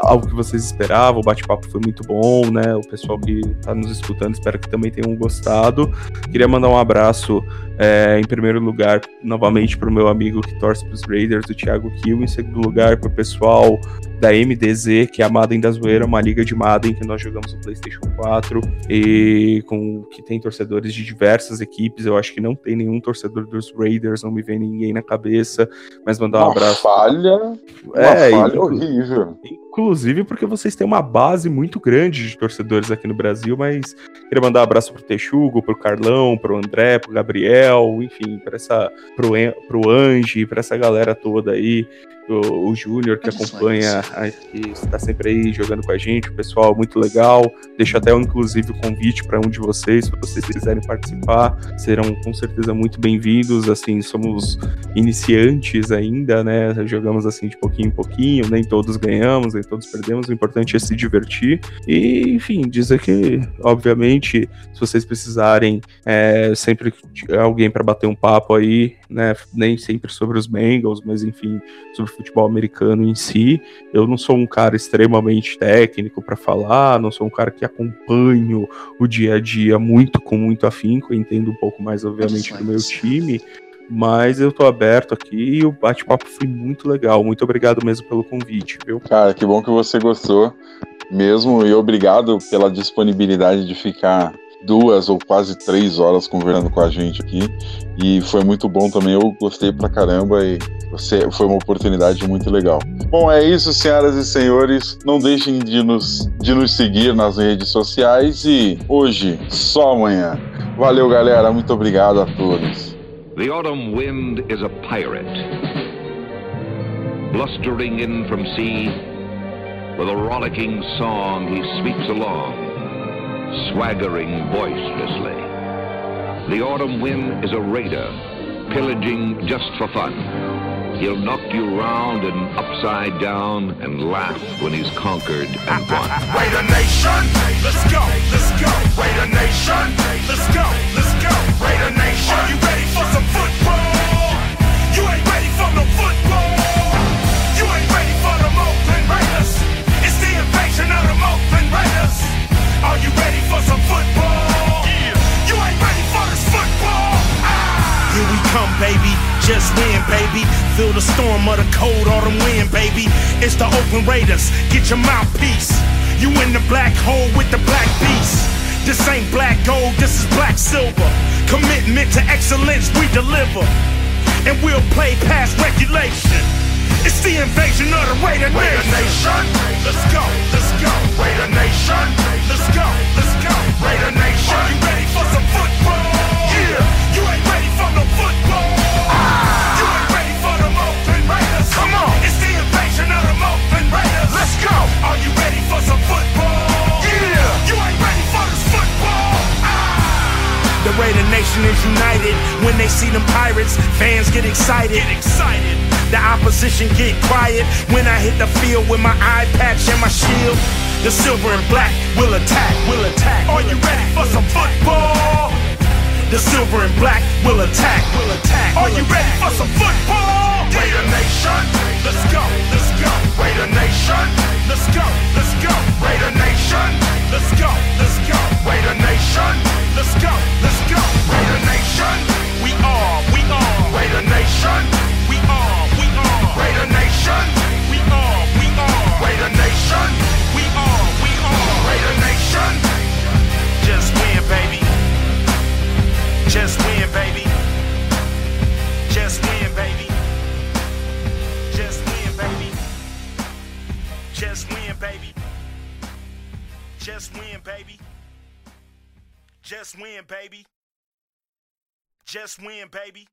algo que vocês esperavam, o bate-papo foi muito bom, né? O pessoal que está nos escutando, espero que também tenham gostado. Queria mandar um abraço, é, em primeiro lugar, novamente para o meu amigo que torce para os Raiders, o Thiago Kiel, em segundo lugar para o pessoal da MDZ, que é a Madden da Zoeira, uma liga de Madden que nós jogamos no PlayStation 4 e com que tem torcedores de diversas equipes. Eu acho que não tem nenhum torcedor dos Raiders, não me vem ninguém na cabeça, mas mandar um uma abraço. Falha, uma É, falha inclu- horrível. Inclusive porque vocês têm uma base muito grande de torcedores aqui no Brasil, mas queria mandar um abraço pro Texugo, pro Carlão, pro André, pro Gabriel, enfim, para essa pro, pro Angie, para essa galera toda aí, o, o Júnior que acompanha, a- que está sempre aí jogando com a gente, o pessoal muito legal. Deixo até inclusive o convite para um de vocês, se vocês quiserem participar, serão com certeza muito bem-vindos. Assim, somos iniciantes ainda, né? Jogamos assim de pouquinho em pouquinho, nem todos ganhamos, nem todos perdemos. O importante é se divertir e, enfim, dizer que, obviamente, se vocês precisarem é, sempre alguém para bater um papo aí, né? Nem sempre sobre os Bengals, mas enfim, sobre o futebol americano em si. Eu não sou um cara extremamente técnico para falar, não sou um cara que acompanho o dia a dia muito com muito afinco, entendo um pouco mais, obviamente, do meu time. Mas eu tô aberto aqui e o bate-papo foi muito legal. Muito obrigado mesmo pelo convite, viu? Cara, que bom que você gostou mesmo e obrigado pela disponibilidade de ficar duas ou quase três horas conversando com a gente aqui. E foi muito bom também, eu gostei pra caramba e foi uma oportunidade muito legal. Bom, é isso, senhoras e senhores. Não deixem de nos, de nos seguir nas redes sociais e hoje, só amanhã. Valeu, galera. Muito obrigado a todos. The autumn wind is a pirate, blustering in from sea. With a rollicking song, he sweeps along, swaggering boisterously. The autumn wind is a raider, pillaging just for fun. He'll knock you round and upside down and laugh when he's conquered and won. Raider Nation, let's go, let's go. Raider Nation, let's go, let's go. Raider Nation, are you ready for some football? The storm of the cold autumn wind, baby. It's the Oakland Raiders. Get your mouthpiece. You in the black hole with the black beast. This ain't black gold, this is black silver. Commitment to excellence, we deliver. And we'll play past regulation. It's the invasion of the Raider, Raider Nation. Let's go, let's go. Raider Nation. Let's go, let's go. Raider Nation. Are you ready for some football? for some football. Yeah, you ain't ready for this football. Ah. The Raider Nation is united. When they see them Pirates, fans get excited. Get excited. The opposition get quiet when I hit the field with my eye patch and my shield. The silver and black will attack, will attack. Are you ready for some football? The silver and black will attack, will attack. Are you ready for some football? Raider Nation, let's go. Let's Raider Nation, let's go, let's go. Raider Nation, let's go, let's go. Raider Nation, let's go, let's go. Raider Nation, we are, we are. Raider Nation, we are, we are. Raider Nation, we are, we are. Raider Nation, we are, we are. Raider Nation, just win, baby. Just win, baby. Just win, Just win, baby. Just win, baby. Just win, baby.